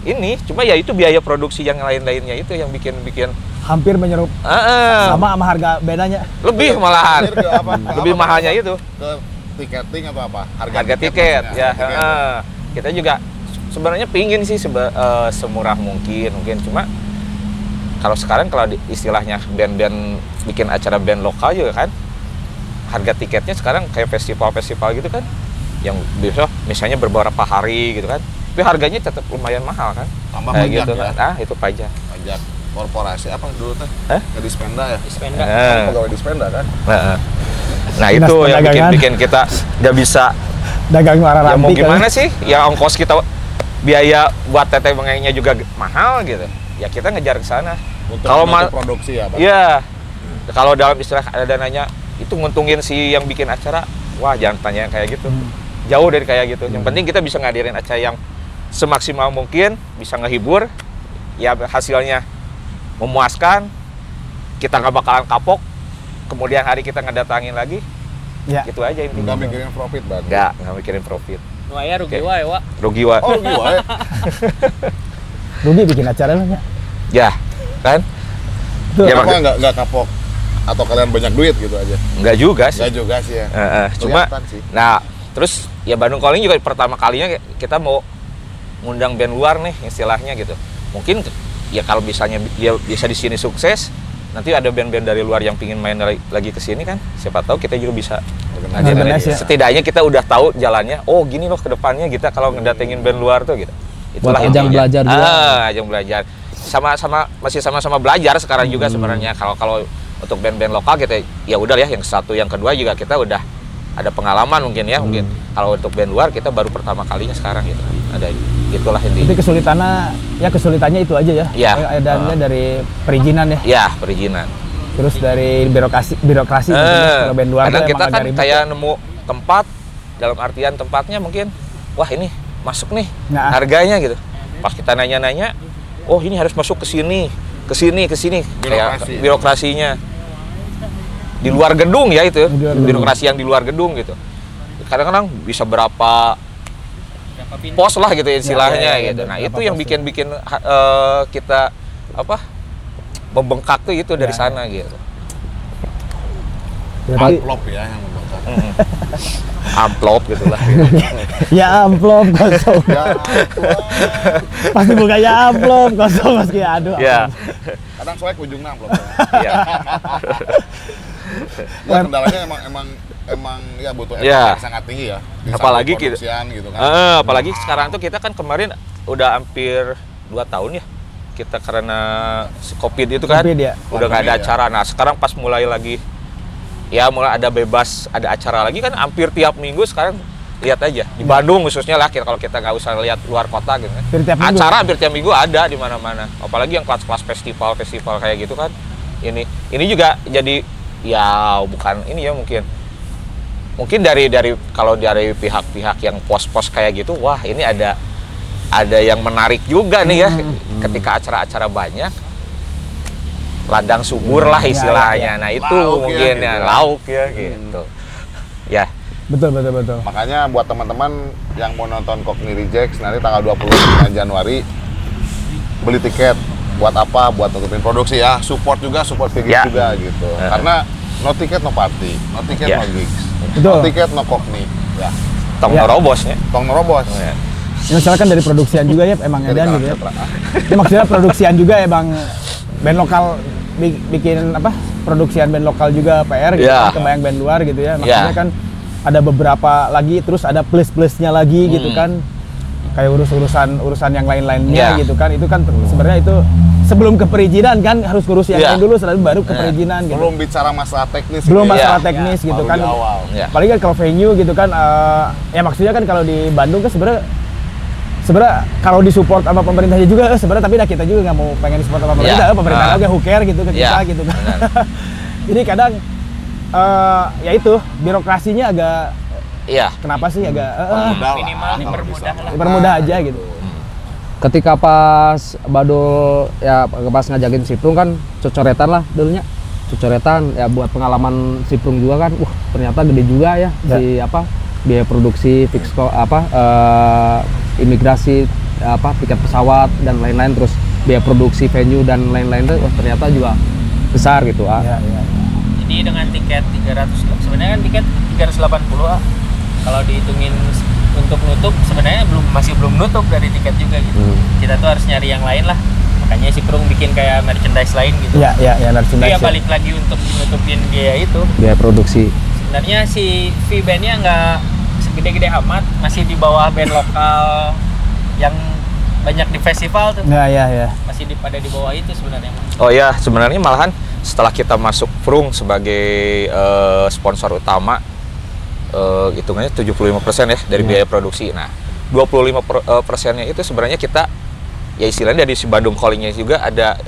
S2: ini cuma ya itu biaya produksi yang lain-lainnya itu yang bikin bikin
S3: Hampir menyerup
S2: Ah, ah.
S3: sama sama harga bedanya.
S2: lebih malahan
S1: Terakhir ke apa? Ke
S2: lebih
S1: apa?
S2: mahalnya itu
S1: ke tiketing atau apa
S2: harga tiket
S1: maksudnya,
S2: ya
S1: harga tiket.
S2: heeh. kita juga sebenarnya pingin sih seba- eh, semurah mungkin mungkin cuma kalau sekarang kalau di- istilahnya band-band bikin acara band lokal juga kan harga tiketnya sekarang kayak festival-festival gitu kan yang bisa misalnya beberapa hari gitu kan tapi harganya tetap lumayan mahal kan?
S1: Tambah
S2: kayak
S1: pajak
S2: gitu
S1: ya?
S2: kan? Ah itu pajak.
S1: Pajak. Korporasi apa dulu teh
S2: Hah?
S1: ke dispenda ya?
S5: Dispenda.
S2: Eh,
S1: pegawai dispenda kan?
S2: Heeh. nah
S3: Dinas
S2: itu yang bikin bikin kita nggak bisa
S3: Dagang warna
S2: ya mau
S3: kan.
S2: gimana sih? Ya ongkos kita biaya buat teteh bengeknya juga mahal gitu. Ya kita ngejar ke sana. Kalau
S1: menutup
S2: ma-
S1: produksi ya Pak?
S2: Iya. Kalau dalam istilah ada dananya itu nguntungin si yang bikin acara wah jangan tanya yang kayak gitu. Jauh dari kayak gitu. Yang penting kita bisa ngadirin acara yang semaksimal mungkin bisa ngehibur ya hasilnya memuaskan kita nggak bakalan kapok kemudian hari kita ngedatangin lagi
S3: Ya.
S2: gitu aja intinya
S1: nggak mikirin profit berarti
S2: nggak nggak mikirin profit
S5: Nu aya rugi
S2: Oke.
S5: wae, Wak.
S2: rugi wa
S1: oh gitu ya
S3: Rugi bikin acara lah ya.
S2: ya kan
S3: Tuh.
S2: Ya, mak-
S1: nggak nggak kapok atau kalian banyak duit gitu aja
S2: nggak juga sih
S1: nggak juga sih ya
S2: Eh, eh, cuma
S1: sih.
S2: nah terus ya Bandung Calling juga pertama kalinya kita mau ngundang band luar nih istilahnya gitu. Mungkin ya kalau misalnya dia bisa di sini sukses nanti ada band-band dari luar yang pingin main lagi- lagi ke sini kan? Siapa tahu kita juga bisa
S1: Organize.
S3: Organize ya.
S2: setidaknya kita udah tahu jalannya oh gini loh ke depannya kita kalau ngedatengin band luar tuh gitu.
S6: Buat ajang belajar juga.
S2: ah, ajang belajar. Sama-sama masih sama-sama belajar sekarang juga sebenarnya. Kalau kalau untuk band-band lokal kita ya udah ya yang satu yang kedua juga kita udah ada pengalaman mungkin ya mungkin. Kalau untuk band luar kita baru pertama kalinya sekarang gitu. Ada itulah
S3: Jadi
S2: intinya
S3: kesulitannya ya kesulitannya itu aja ya.
S2: Iya.
S3: Adanya dari perizinan ya.
S2: ya perizinan
S3: Terus dari birokrasi birokrasi ya. Kalau band luar
S2: kadang kita kan kayak
S3: ya.
S2: nemu tempat dalam artian tempatnya mungkin wah ini masuk nih
S3: Nah.
S2: harganya gitu pas kita nanya-nanya oh ini harus masuk ke sini ke sini ke sini kayak
S1: Birokrasi.
S2: birokrasinya di luar gedung ya itu
S3: gedung.
S2: birokrasi yang di luar gedung gitu kadang-kadang bisa berapa? Pos lah gitu istilahnya
S3: Ya, ya, ya,
S2: gitu nah
S3: berapa
S2: itu yang
S3: ya.
S2: bikin-bikin ha- eh, kita apa membengkak tuh itu dari
S3: Ya,
S2: sana gitu
S3: Berarti
S1: Amplop ya yang membakar.
S2: amplop gitu lah
S3: ya amplop kosong.
S1: Ya,
S3: Pasti buka ya amplop kosong meski aduh.
S2: ya
S1: kadang soalnya ujungnya amplop.
S2: ya
S1: Ya, kendalanya emang emang emang ya butuh effort
S2: Ya.
S1: yang sangat tinggi ya. Di
S2: Apalagi kita-
S1: gitu kan.
S2: Eh, apalagi sekarang tuh kita kan kemarin udah hampir dua tahun ya kita karena si covid itu kan
S3: Covid ya.
S2: udah nggak ada
S1: ya.
S2: acara nah sekarang pas mulai lagi ya mulai ada bebas ada acara lagi kan hampir tiap minggu sekarang lihat aja di Bandung khususnya lah kita- kalau kita nggak usah lihat luar kota gitu kan
S3: Hampir tiap minggu.
S2: acara hampir tiap minggu ada di mana-mana apalagi yang kelas-kelas festival festival kayak gitu kan ini ini juga jadi ya bukan ini ya mungkin. Mungkin dari dari kalau dari pihak-pihak yang pos-pos kayak gitu wah ini ada ada yang menarik juga nih ya. Ketika acara-acara banyak ladang subur lah
S3: Ya, ya,
S2: istilahnya.
S3: Ya.
S2: nah itu
S1: Lauk ya,
S2: mungkin ya,
S1: gitu.
S2: lauk ya gitu. Ya.
S3: Betul betul betul.
S1: Makanya buat teman-teman yang mau nonton Cockney Rejects nanti tanggal 25 Januari beli tiket buat apa? Buat nutupin produksi ya, support juga, support gigs
S2: Ya.
S1: juga gitu.
S2: Uh-huh.
S1: Karena no tiket no party, no tiket
S2: Ya.
S1: no gigs,
S3: Betul.
S1: no tiket no Cockney. Ya,
S2: tong
S3: Ya.
S2: nerobosnya
S1: tong nerobos.
S2: Ya.
S3: Ya, misalkan dari produksian juga ya emang edan gitu ya. Ini maksudnya produksian juga emang band lokal bi- bikin apa? Produksian band lokal juga PR gitu
S2: Ya.
S3: kan, kebayang band luar gitu ya. Maksudnya
S2: Ya.
S3: kan ada beberapa lagi terus ada plus-plusnya lagi gitu
S2: Hmm.
S3: kan. Kayak urus-urusan urusan yang lain-lainnya
S2: Ya.
S3: gitu kan. Itu kan sebenarnya itu sebelum ke perizinan kan harus ngurus yang
S2: Ya.
S3: lain dulu selalu baru ke
S2: Ya.
S3: perizinan gitu.
S1: Belum bicara masalah teknis.
S3: Belum
S1: gitu ya.
S3: masalah
S2: Ya.
S3: teknis gitu
S1: Baru
S3: kan.
S1: di awal.
S2: Ya.
S3: Apalagi kan kalau venue gitu kan, eh, ya maksudnya kan kalau di Bandung kan sebenarnya sebenarnya kalau disupport sama pemerintahnya juga eh, sebenarnya tapi dah kita juga nggak mau pengen support sama pemerintah,
S2: Ya.
S3: eh, pemerintah
S2: Ah.
S3: oke who care gitu ke kita
S2: Ya,
S3: gitu kan.
S2: benar.
S3: Jadi kadang eh, ya itu birokrasinya agak
S2: iya
S3: kenapa sih agak
S1: Mudah lah,
S5: Minimal dipermudah lah.
S3: dipermudah aja gitu.
S6: Ketika pas Badul ya pas ngajakin Siprung kan cocoretan lah dulunya cocoretan ya buat pengalaman Siprung juga kan wah ternyata gede juga ya,
S3: Ya.
S6: si apa biaya produksi fix apa eh, imigrasi apa tiket pesawat dan lain-lain terus biaya produksi venue dan lain-lain itu wah, ternyata juga besar gitu ah
S3: Ya, ya.
S5: Jadi dengan tiket 300 sebenarnya kan tiket 380 ah. Kalau dihitungin untuk nutup sebenarnya belum masih belum nutup dari tiket juga gitu.
S6: Hmm.
S5: Kita tuh harus nyari yang lain lah. Makanya si Prung bikin kayak merchandise lain gitu.
S3: Ya, ya, ya, merchandise.
S5: ya
S3: ya.
S5: balik lagi untuk nutupin biaya itu.
S6: biaya produksi
S5: Sebenarnya si fee bandnya nggak segede-gede amat, masih di bawah band lokal yang banyak di festival tuh.
S3: Ya, ya, ya.
S5: Masih di, pada di bawah itu sebenarnya.
S2: Oh ya, sebenarnya malahan setelah kita masuk Prung sebagai eh, sponsor utama, eh, hitungannya 75% ya dari
S3: Iya.
S2: biaya produksi. Nah, 25 per- eh, persennya itu sebenarnya kita ya istilahnya dari si Bandung Callingnya juga ada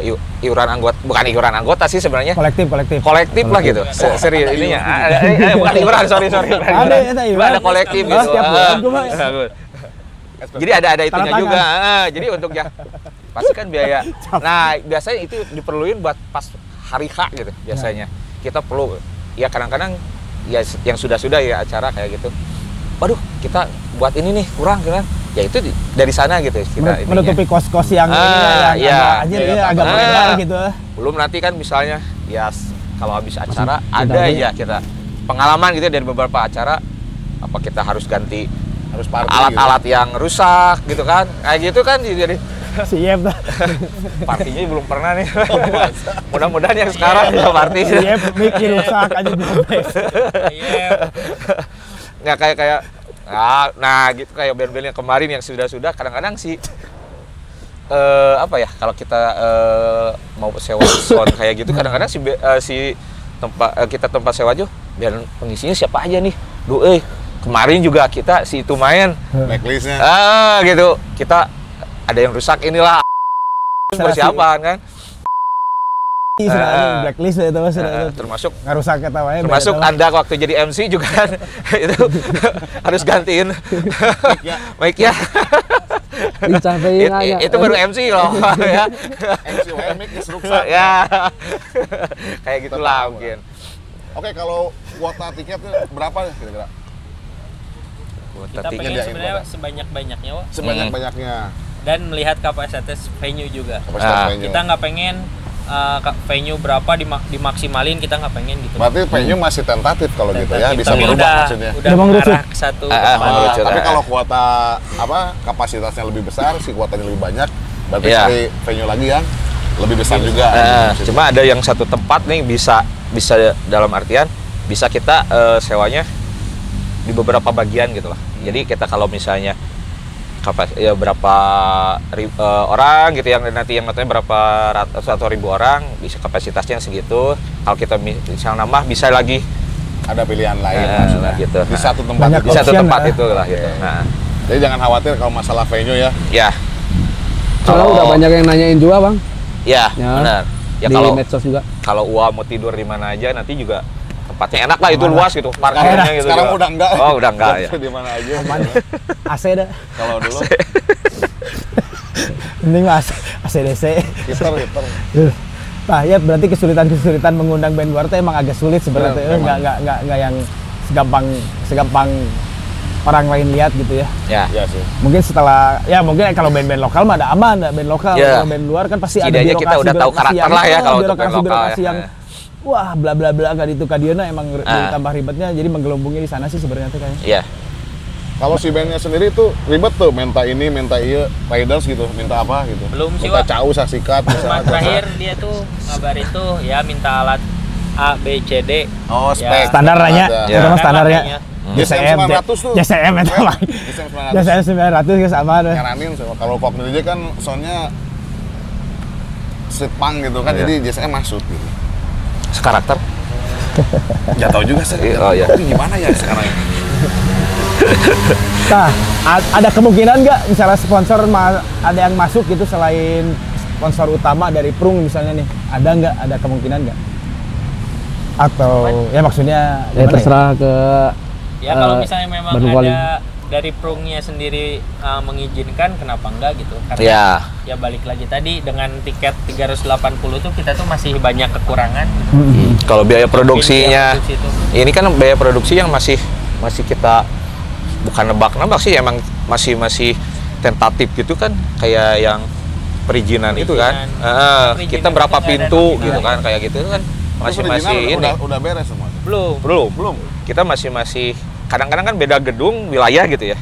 S2: iu- iuran anggota, bukan iuran anggota sih sebenarnya,
S3: Kolektif, kolektif.
S2: kolektif lah gitu. Se- Serius ininya, bukan iuran, sorry sorry.
S3: Ada,
S2: iuran.
S3: ada
S2: Cuma
S3: iuran.
S2: ada kolektif gitu.
S3: mah.
S2: Jadi ada ada itunya juga. Ah, jadi untuk ya pasti kan biaya. Nah, biasanya itu diperluin buat pas hari H gitu biasanya. Kita perlu ya kadang-kadang ya yang sudah-sudah ya acara kayak gitu. Waduh, kita buat ini nih kurang kan. Ya itu di- dari sana gitu kita ininya.
S3: menutupi kos-kos yang
S2: Ah,
S3: ini ya, yang
S2: iya.
S3: agak anjir
S1: Iya,
S3: ya, agak
S2: ah.
S3: beredar gitu.
S2: Belum nanti kan misalnya ya kalau habis acara
S6: kita
S2: ada
S6: ada
S2: aja kita pengalaman gitu ya dari beberapa acara apa kita harus ganti
S1: Harus party
S2: alat-alat yang rusak gitu kan kayak gitu kan jadi
S3: si Yep tuh.
S2: partinya belum pernah nih. Mudah-mudahan yang sekarang bisa party.
S3: Si Yep mikir rusak aja di
S5: Iya.
S2: nggak kayak kayak nah, nah gitu kayak band-band yang kemarin yang sudah-sudah kadang-kadang sih eh apa ya kalau kita eh, mau sewa sound kayak gitu kadang-kadang si eh, si tempat eh, kita tempat sewa aja biar pengisinya siapa aja nih Duh, eh kemarin juga kita si itu main.
S1: Backlistnya.
S2: ah gitu. Kita ada yang rusak inilah. Persiapan kan?
S3: Sudah blacklist itu mas itu.
S2: termasuk
S3: Ngarusak kata wae.
S2: termasuk anda waktu jadi MC juga kan? Itu harus gantiin. Mic ya itu baru MC loh ya.
S1: MC Wemik is rusak.
S2: ya. Kayak gitulah mungkin.
S1: Oke, kalau kuota tiketnya berapa nih
S5: Kita
S2: Tapi
S5: pengen sebenarnya
S1: ibadah.
S5: sebanyak-banyaknya, Wak.
S1: Sebanyak-banyaknya.
S5: dan melihat kapasitas venue juga.
S1: Kapasitas
S2: Ah,
S1: venue.
S5: Kita nggak pengen uh, venue berapa dima- dimaksimalin, kita nggak pengen gitu.
S1: Berarti venue masih tentatif kalau gitu ya, bisa
S5: tapi
S1: berubah
S5: udah,
S1: maksudnya.
S5: Udah mengarah ke satu
S2: Ah, ah.
S1: Ah, tapi kalau kuota apa kapasitasnya lebih besar, si kuotanya lebih banyak, berarti
S2: Iya.
S1: cari venue lagi yang lebih besar juga.
S2: Nah,
S1: Maksudnya.
S2: cuma ada yang satu tempat nih bisa bisa dalam artian bisa kita eh, sewanya di beberapa bagian gitu lah. Jadi kita kalau misalnya kapas ya berapa ri- eh, orang gitu yang nanti yang katanya berapa ratus atau ribu orang bisa kapasitasnya segitu. Kalau kita mi- misal nambah bisa lagi
S1: ada pilihan lain
S2: Nah,
S1: maksudnya.
S2: gitu.
S1: Di
S2: Nah.
S1: satu tempat
S3: Banyak
S1: itu.
S2: di satu tempat
S3: lah.
S2: itu lah gitu.
S1: Oke.
S2: Nah,
S1: Jadi jangan khawatir kalau masalah venue ya.
S2: ya,
S6: Soalnya udah banyak yang nanyain juga bang.
S2: ya,
S6: Ya.
S2: benar. Ya
S6: di
S2: kalau
S6: medsos juga.
S2: kalau Ua mau tidur di mana aja nanti juga tempatnya enak lah itu luas gitu parkirnya gitu
S1: sekarang
S2: juga.
S1: udah enggak.
S2: oh udah enggak ya
S1: Di mana aja.
S3: Aman. AC dah.
S1: Kalau dulu
S3: Mending mas ACDC.
S1: hitter hitter.
S3: Nah ya berarti kesulitan-kesulitan mengundang band luar itu emang agak sulit sebenarnya.
S1: Benar,
S3: Eh, Nggak nggak nggak nggak yang segampang segampang orang lain lihat gitu ya.
S2: ya
S1: Iya sih.
S3: Mungkin setelah ya mungkin kalau band-band lokal mah ada aman, ada band lokal.
S2: Ya.
S3: Kalau band luar kan pasti ada
S2: Setidaknya kita udah tahu
S3: birokrasi
S2: karakter lah ya
S3: ah,
S2: kalau untuk band
S3: birokrasi-
S2: lokal
S3: birokrasi
S2: ya.
S3: Wah bla bla bla kan itu kadiana emang
S2: Ah.
S3: tambah ribetnya jadi menggelombungi di sana sih sebenarnya tuh kayaknya.
S2: ya
S1: Kalau si bandnya sendiri tuh ribet tuh, minta ini, minta iya, riders gitu, minta apa gitu.
S5: Belum sih,
S1: minta
S5: Wak.
S1: cau, saksikat,
S5: Cuma terakhir dia tuh ngabar itu ya minta alat A, B, C, D.
S1: Oh,
S5: Ya.
S1: spek.
S3: Ya,
S1: Ada.
S2: Ya.
S3: itu mah standar ya.
S5: kayaknya.
S1: JSM 900 tuh.
S3: JSM itu mah.
S1: JSM 900.
S3: JSM 900 ya sama deh.
S1: Nyaranin sama kalau Pop DJ kan soundnya punk gitu kan,
S2: Iya.
S1: jadi JSM masuk gitu.
S2: Sekarakter
S1: Gak tau juga sih.
S2: Oh, iya.
S1: Tapi gimana ya sekarang?
S3: Nah, ada kemungkinan nggak misalnya sponsor ada yang masuk gitu selain sponsor utama dari Prung misalnya nih? Ada nggak? Ada kemungkinan nggak? Atau ya maksudnya
S6: Ya
S3: gimana
S6: terserah ke
S5: Ya kalau
S6: eh,
S5: misalnya memang
S6: Bandung
S5: ada. Dari prungnya sendiri uh, mengizinkan kenapa enggak gitu karena
S2: ya
S5: ya balik lagi tadi dengan tiket 380 tuh kita tuh masih banyak kekurangan gitu.
S3: Hmm.
S2: kalau biaya produksinya
S5: Biaya produksi itu.
S2: ini kan biaya produksi yang masih masih kita bukan nebak-nebak sih emang masih masih tentatif gitu kan kayak yang perizinan, itu kan
S5: Perizinan.
S2: Eh,
S5: Perizinan
S2: kita berapa
S5: itu
S2: pintu gitu kan kayak gitu kan masih masih ini
S1: udah, udah beres semua.
S5: belum
S2: belum
S1: Belum.
S2: kita masih masih kadang-kadang kan beda gedung wilayah gitu ya.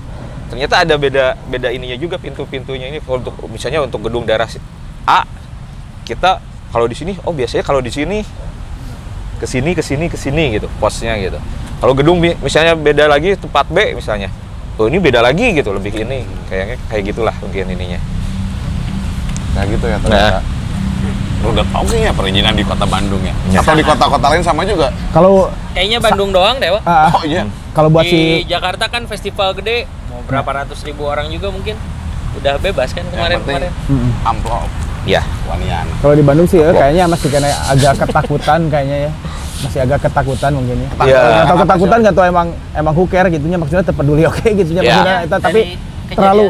S2: Ternyata ada beda beda ininya juga pintu-pintunya ini untuk misalnya untuk gedung daerah A kita kalau di sini oh biasanya kalau di sini ke sini ke sini ke sini gitu posnya gitu. Kalau gedung misalnya beda lagi tempat B misalnya oh ini beda lagi gitu lebih ini kayaknya kayak gitulah mungkin ininya.
S1: Nah gitu ya ternyata. Lu udah tau kayaknya perizinan di kota Bandung ya? Atau di kota-kota lain sama juga?
S3: Kalau
S5: kayaknya Bandung doang deh Wak.
S3: ah,
S1: Oh iya.
S3: kalau buat
S5: di
S3: si
S5: Jakarta kan festival gede mau berapa ratus ribu orang juga mungkin udah bebas kan
S1: Yang
S5: kemarin
S1: penting
S5: kemarin
S3: Mm-mm.
S1: amplop
S2: ya
S1: wanian.
S3: kalau di Bandung sih ya, kayaknya masih kena agak ketakutan kayaknya ya. Masih agak ketakutan mungkin ya.
S2: Iya.
S3: Atau ketakutan nggak tahu emang emang who care gitunya maksudnya terpeduli oke gitunya
S2: Iya.
S3: maksudnya itu tapi
S5: Dari kejadian.
S3: terlalu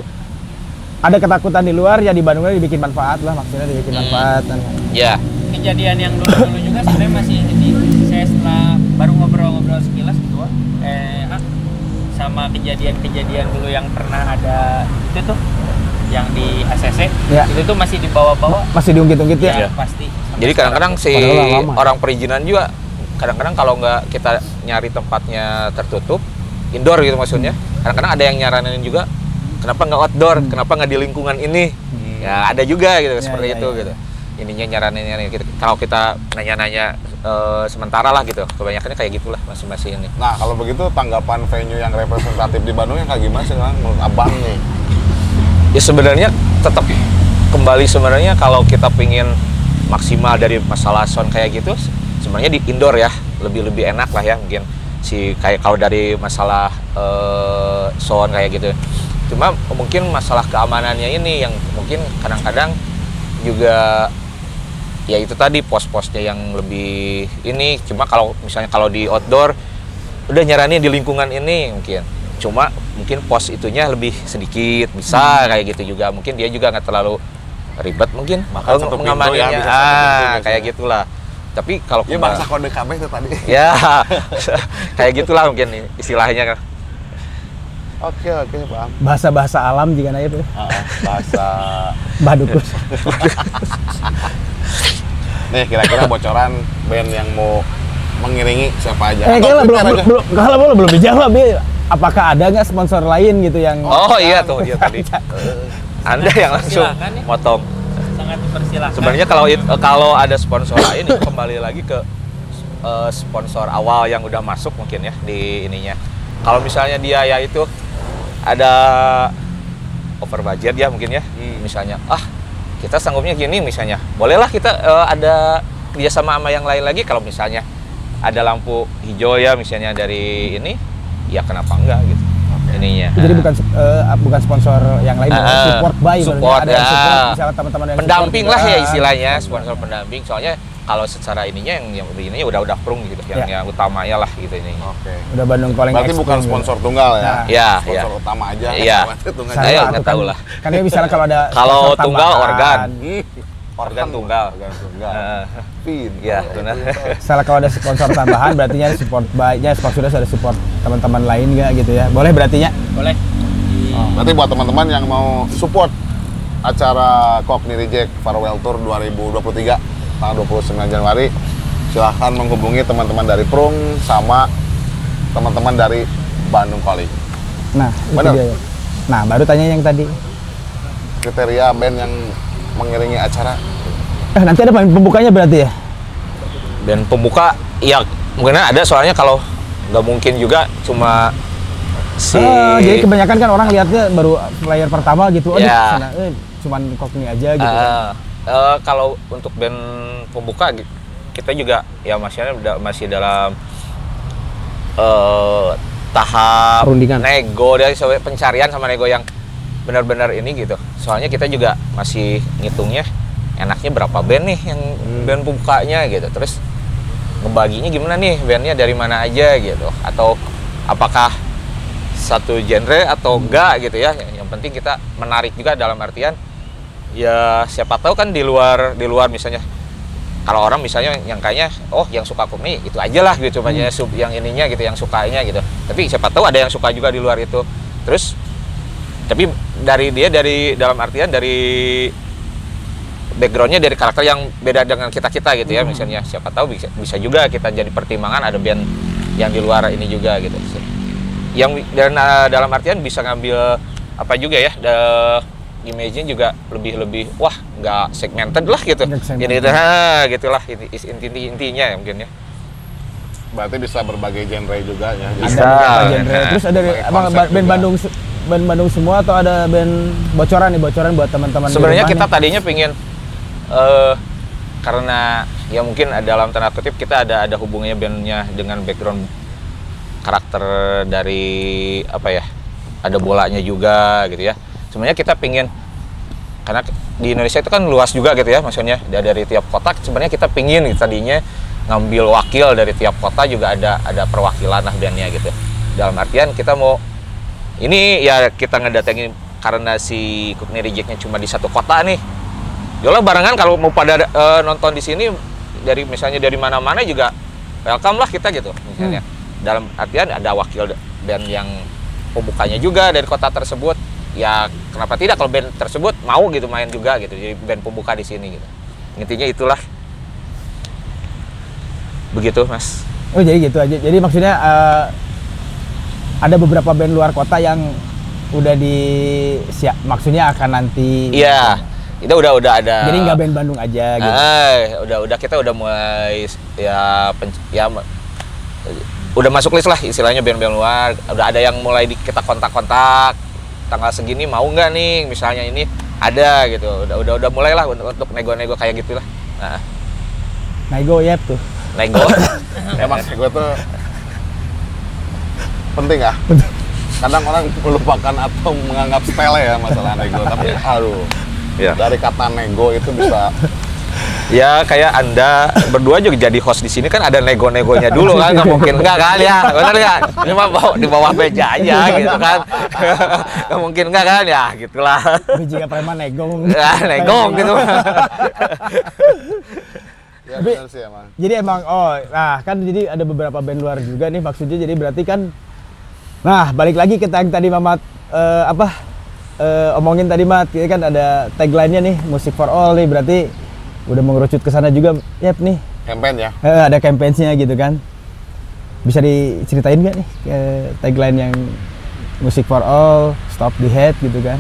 S3: ada ketakutan di luar ya di Bandungnya dibikin manfaat lah maksudnya dibikin
S5: Hmm.
S3: manfaat kan.
S2: ya
S5: kejadian yang dulu-dulu juga sebenarnya masih ini saya setelah baru ngobrol-ngobrol sekilas gitu eh ah, sama kejadian-kejadian dulu yang pernah ada itu tuh yang di ACC
S3: Ya.
S5: itu tuh masih dibawa-bawa
S3: Masih diungkit-ungkit ya.
S5: ya pasti
S2: Jadi kadang-kadang si orang perizinan juga kadang-kadang kalau nggak kita nyari tempatnya tertutup indoor gitu maksudnya. Kadang-kadang ada yang nyaranin juga kenapa nggak outdoor, kenapa nggak di lingkungan ini. ya ada juga gitu
S3: Ya,
S2: seperti
S3: ya,
S2: itu
S3: ya.
S2: gitu ininya nyaranin nyaranin gitu. kalau kita nanya-nanya eh, sementara lah gitu kebanyakan kayak gitulah masing-masing ini
S1: Nah, kalau begitu tanggapan venue yang representatif di Bandung yang kayak gimana sih Kang? menurut Abang nih?
S2: ya sebenarnya tetap kembali sebenarnya kalau kita pingin maksimal dari masalah sound kayak gitu se- sebenarnya di indoor ya lebih lebih enak lah ya mungkin si kayak kalau dari masalah eh, sound kayak gitu cuma mungkin masalah keamanannya ini yang mungkin kadang-kadang juga ya itu tadi pos-posnya yang lebih ini. Cuma kalau misalnya kalau di outdoor udah nyaranin di lingkungan ini mungkin. Cuma mungkin pos itunya lebih sedikit bisa kayak gitu juga. Mungkin dia juga nggak terlalu ribet mungkin
S1: satu pintu
S2: mengamaninya.
S1: ya, bisa satu pintu
S2: ah kayak gitulah. Tapi kalau
S1: Ya bangsa kode KB itu tadi.
S2: ya kayak gitulah mungkin istilahnya
S1: Oke, oke, paham.
S3: Bahasa-bahasa alam juga na itu.
S1: Ah, bahasa
S3: Badukus.
S1: nih kira-kira bocoran band yang mau mengiringi siapa aja.
S3: Eh, kalau belum, belum, belum, kalau belum, belum dijawab ya. Apakah ada nggak sponsor lain gitu yang
S2: oh iya tuh dia tadi anda yang langsung
S5: ya.
S2: motong
S5: sangat dipersilahkan
S2: Sebenarnya kalau it- eh, kalau ada sponsor lain itu kembali lagi ke eh, sponsor awal yang udah masuk mungkin ya di ininya. Kalau misalnya dia ya itu ada over budget ya mungkin ya. Misalnya ah kita sanggupnya gini misalnya. Bolehlah kita eh, ada kerjasama sama yang lain lagi kalau misalnya ada lampu hijau ya misalnya dari ini ya kenapa enggak gitu. Ininya.
S3: jadi bukan eh, bukan sponsor yang lain,
S2: ah.
S3: support by.
S2: Support,
S3: ada yang
S2: ya.
S3: support, misalnya teman-teman yang
S2: pendamping
S3: support
S2: lah ya
S3: Ah,
S2: istilahnya sponsor pendamping soalnya kalau secara ininya yang yang ininya udah udah prung gitu yang
S3: Ya.
S2: yang utamanya lah gitu ini
S1: Oke.
S3: Udah Bandung Calling
S1: Berarti bukan
S3: gitu.
S1: sponsor tunggal ya?
S3: Nah.
S2: Ya,
S1: sponsor
S2: ya.
S1: utama aja.
S2: Iya.
S1: Tunggal
S2: Saya nggak tahu lah.
S3: Kan dia misalnya kalau ada
S2: Kalau
S3: sponsor
S2: tunggal,
S3: tambahan,
S2: organ. Organ tunggal.
S1: Organ tunggal.
S2: Eh,
S1: Pin.
S2: Iya, benar.
S3: Misalnya kalau ada sponsor tambahan berarti nya support by-nya sponsornya ada support teman-teman lain nggak gitu ya. Boleh berarti nya?
S5: boleh Di-
S1: Berarti buat teman-teman yang mau support acara Cockney Reject Farewell Tour 2023 tanggal 29 Januari silahkan menghubungi teman-teman dari Prung sama teman-teman dari Bandung Calling.
S3: Nah,
S1: Benar.
S3: dia. Nah, baru tanya yang tadi.
S1: Kriteria band yang mengiringi acara
S3: Eh, nanti ada pembukanya berarti ya?
S2: dan pembuka ya mungkin ada soalnya kalau nggak mungkin juga cuma si
S3: Eh, jadi kebanyakan kan orang lihatnya baru player pertama gitu. Aduh,
S2: Ya.
S3: sana, eh, cuman kokni aja gitu. kan.
S2: Eh, kalau untuk band pembuka kita juga ya masih udah masih dalam eh, tahap
S6: Perundingan.
S2: nego dari sampai pencarian sama nego yang benar-benar ini gitu. Soalnya kita juga masih ngitungnya enaknya berapa band nih yang band pembukanya gitu. Terus ngebaginya gimana nih bandnya dari mana aja gitu atau apakah satu genre atau enggak gitu ya yang penting kita menarik juga dalam artian ya siapa tahu kan di luar di luar misalnya. Kalau orang misalnya yang kayaknya oh yang suka komik itu aja lah gitu cuma sub yang ininya gitu yang sukanya gitu. Tapi siapa tahu ada yang suka juga di luar itu. Terus tapi dari dia dari dalam artian dari backgroundnya dari karakter yang beda dengan kita kita gitu ya misalnya. Siapa tahu bisa bisa juga kita jadi pertimbangan ada band yang di luar ini juga gitu. Yang dan uh, dalam artian bisa ngambil apa juga ya the image-nya juga lebih lebih wah nggak segmented lah gitu
S3: segmented.
S2: jadi gitu ha gitulah inti, inti intinya ya mungkin ya
S1: berarti bisa berbagai genre juga ya. Jadi
S3: Ada
S2: Bisa.
S3: beberapa genre.
S2: Nah,
S3: Terus ada abang band
S1: juga.
S3: Bandung band Bandung semua atau ada band bocoran nih bocoran buat teman-teman
S2: sebenarnya kita
S3: nih?
S2: tadinya pengen eh karena ya mungkin ada dalam tanda kutip kita ada ada hubungannya bandnya dengan background karakter dari apa ya ada bolanya juga gitu ya sebenarnya kita pengen karena di Indonesia itu kan luas juga gitu ya maksudnya. Da- dari tiap kota sebenarnya kita pingin gitu, tadinya ngambil wakil dari tiap kota juga ada ada perwakilan lah bandnya gitu. Dalam artian kita mau ini ya kita ngedatengin karena si Cookney Reject-nya cuma di satu kota nih. Yolah barengan kalau mau pada eh, nonton di sini dari misalnya dari mana-mana juga welcome lah kita gitu misalnya. Dalam artian ada wakil band yang pembukanya juga dari kota tersebut ya kenapa tidak kalau band tersebut mau gitu main juga gitu jadi band pembuka di sini gitu intinya itulah begitu mas
S3: Oh jadi gitu aja. Jadi maksudnya eh, ada beberapa band luar kota yang udah di siap maksudnya akan nanti
S2: Iya, Itu udah udah ada.
S3: Jadi nggak band Bandung aja gitu.
S2: Ah, udah udah kita udah mulai ya pen- ya udah masuk list lah istilahnya band-band luar. Udah ada yang mulai di, kita kontak-kontak tanggal segini mau nggak nih misalnya ini ada gitu. Udah udah udah mulai lah untuk, untuk nego-nego kayak gitulah. Nah,
S3: Nego ya tuh.
S2: nego.
S1: Emang gue tuh penting ya. Kadang orang melupakan atau menganggap sepele ya masalah nego. Tapi aduh,
S2: ya.
S1: dari kata nego itu bisa
S2: Ya kayak anda berdua juga jadi host di sini kan ada nego-negonya dulu kan nggak mungkin. Enggak kan? Ya benar nggak ini mah bawa- di bawah meja aja gitu kan. Nggak mungkin enggak kan? Ya gitulah.
S3: Biji preman nego.
S2: ya nego gitu.
S1: Ya
S3: Tapi-
S1: benar sih emang.
S3: Jadi emang oh nah kan jadi ada beberapa band luar juga nih maksudnya. Jadi berarti kan nah balik lagi ke yang tadi Mamat eh, apa eh, omongin tadi Mat ya kan ada tagline-nya nih musik for all nih. Berarti udah mengerucut ke sana juga Yap nih
S1: Campaign ya.
S3: Eh, ada campaign-nya gitu kan bisa diceritain nggak nih eh, tagline yang musik for all stop the hate gitu kan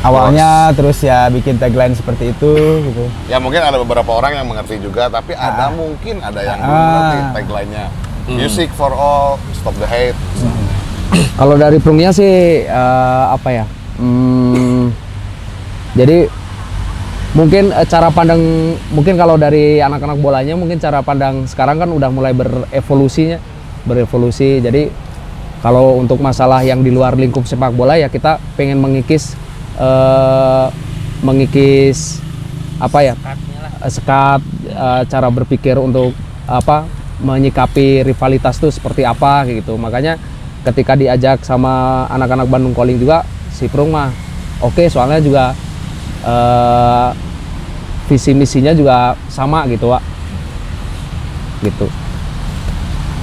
S3: awalnya terus ya bikin tagline seperti itu gitu
S1: Ya mungkin ada beberapa orang yang mengerti juga, tapi ada mungkin ada yang belum
S3: Ah.
S1: mengerti tagline-nya. Music for all, stop the hate.
S6: Kalau dari Prungnya sih eh, apa ya? Hmm, jadi mungkin eh, cara pandang mungkin kalau dari anak-anak bolanya mungkin cara pandang sekarang kan udah mulai berevolusinya, berevolusi. Jadi kalau untuk masalah yang di luar lingkup sepak bola ya kita pengen mengikis eh, mengikis apa ya? Eh, sekat eh, cara berpikir untuk apa menyikapi rivalitas itu seperti apa gitu makanya ketika diajak sama anak-anak Bandung Calling juga si Prung mah oke soalnya juga eh, visi misinya juga sama gitu Wak gitu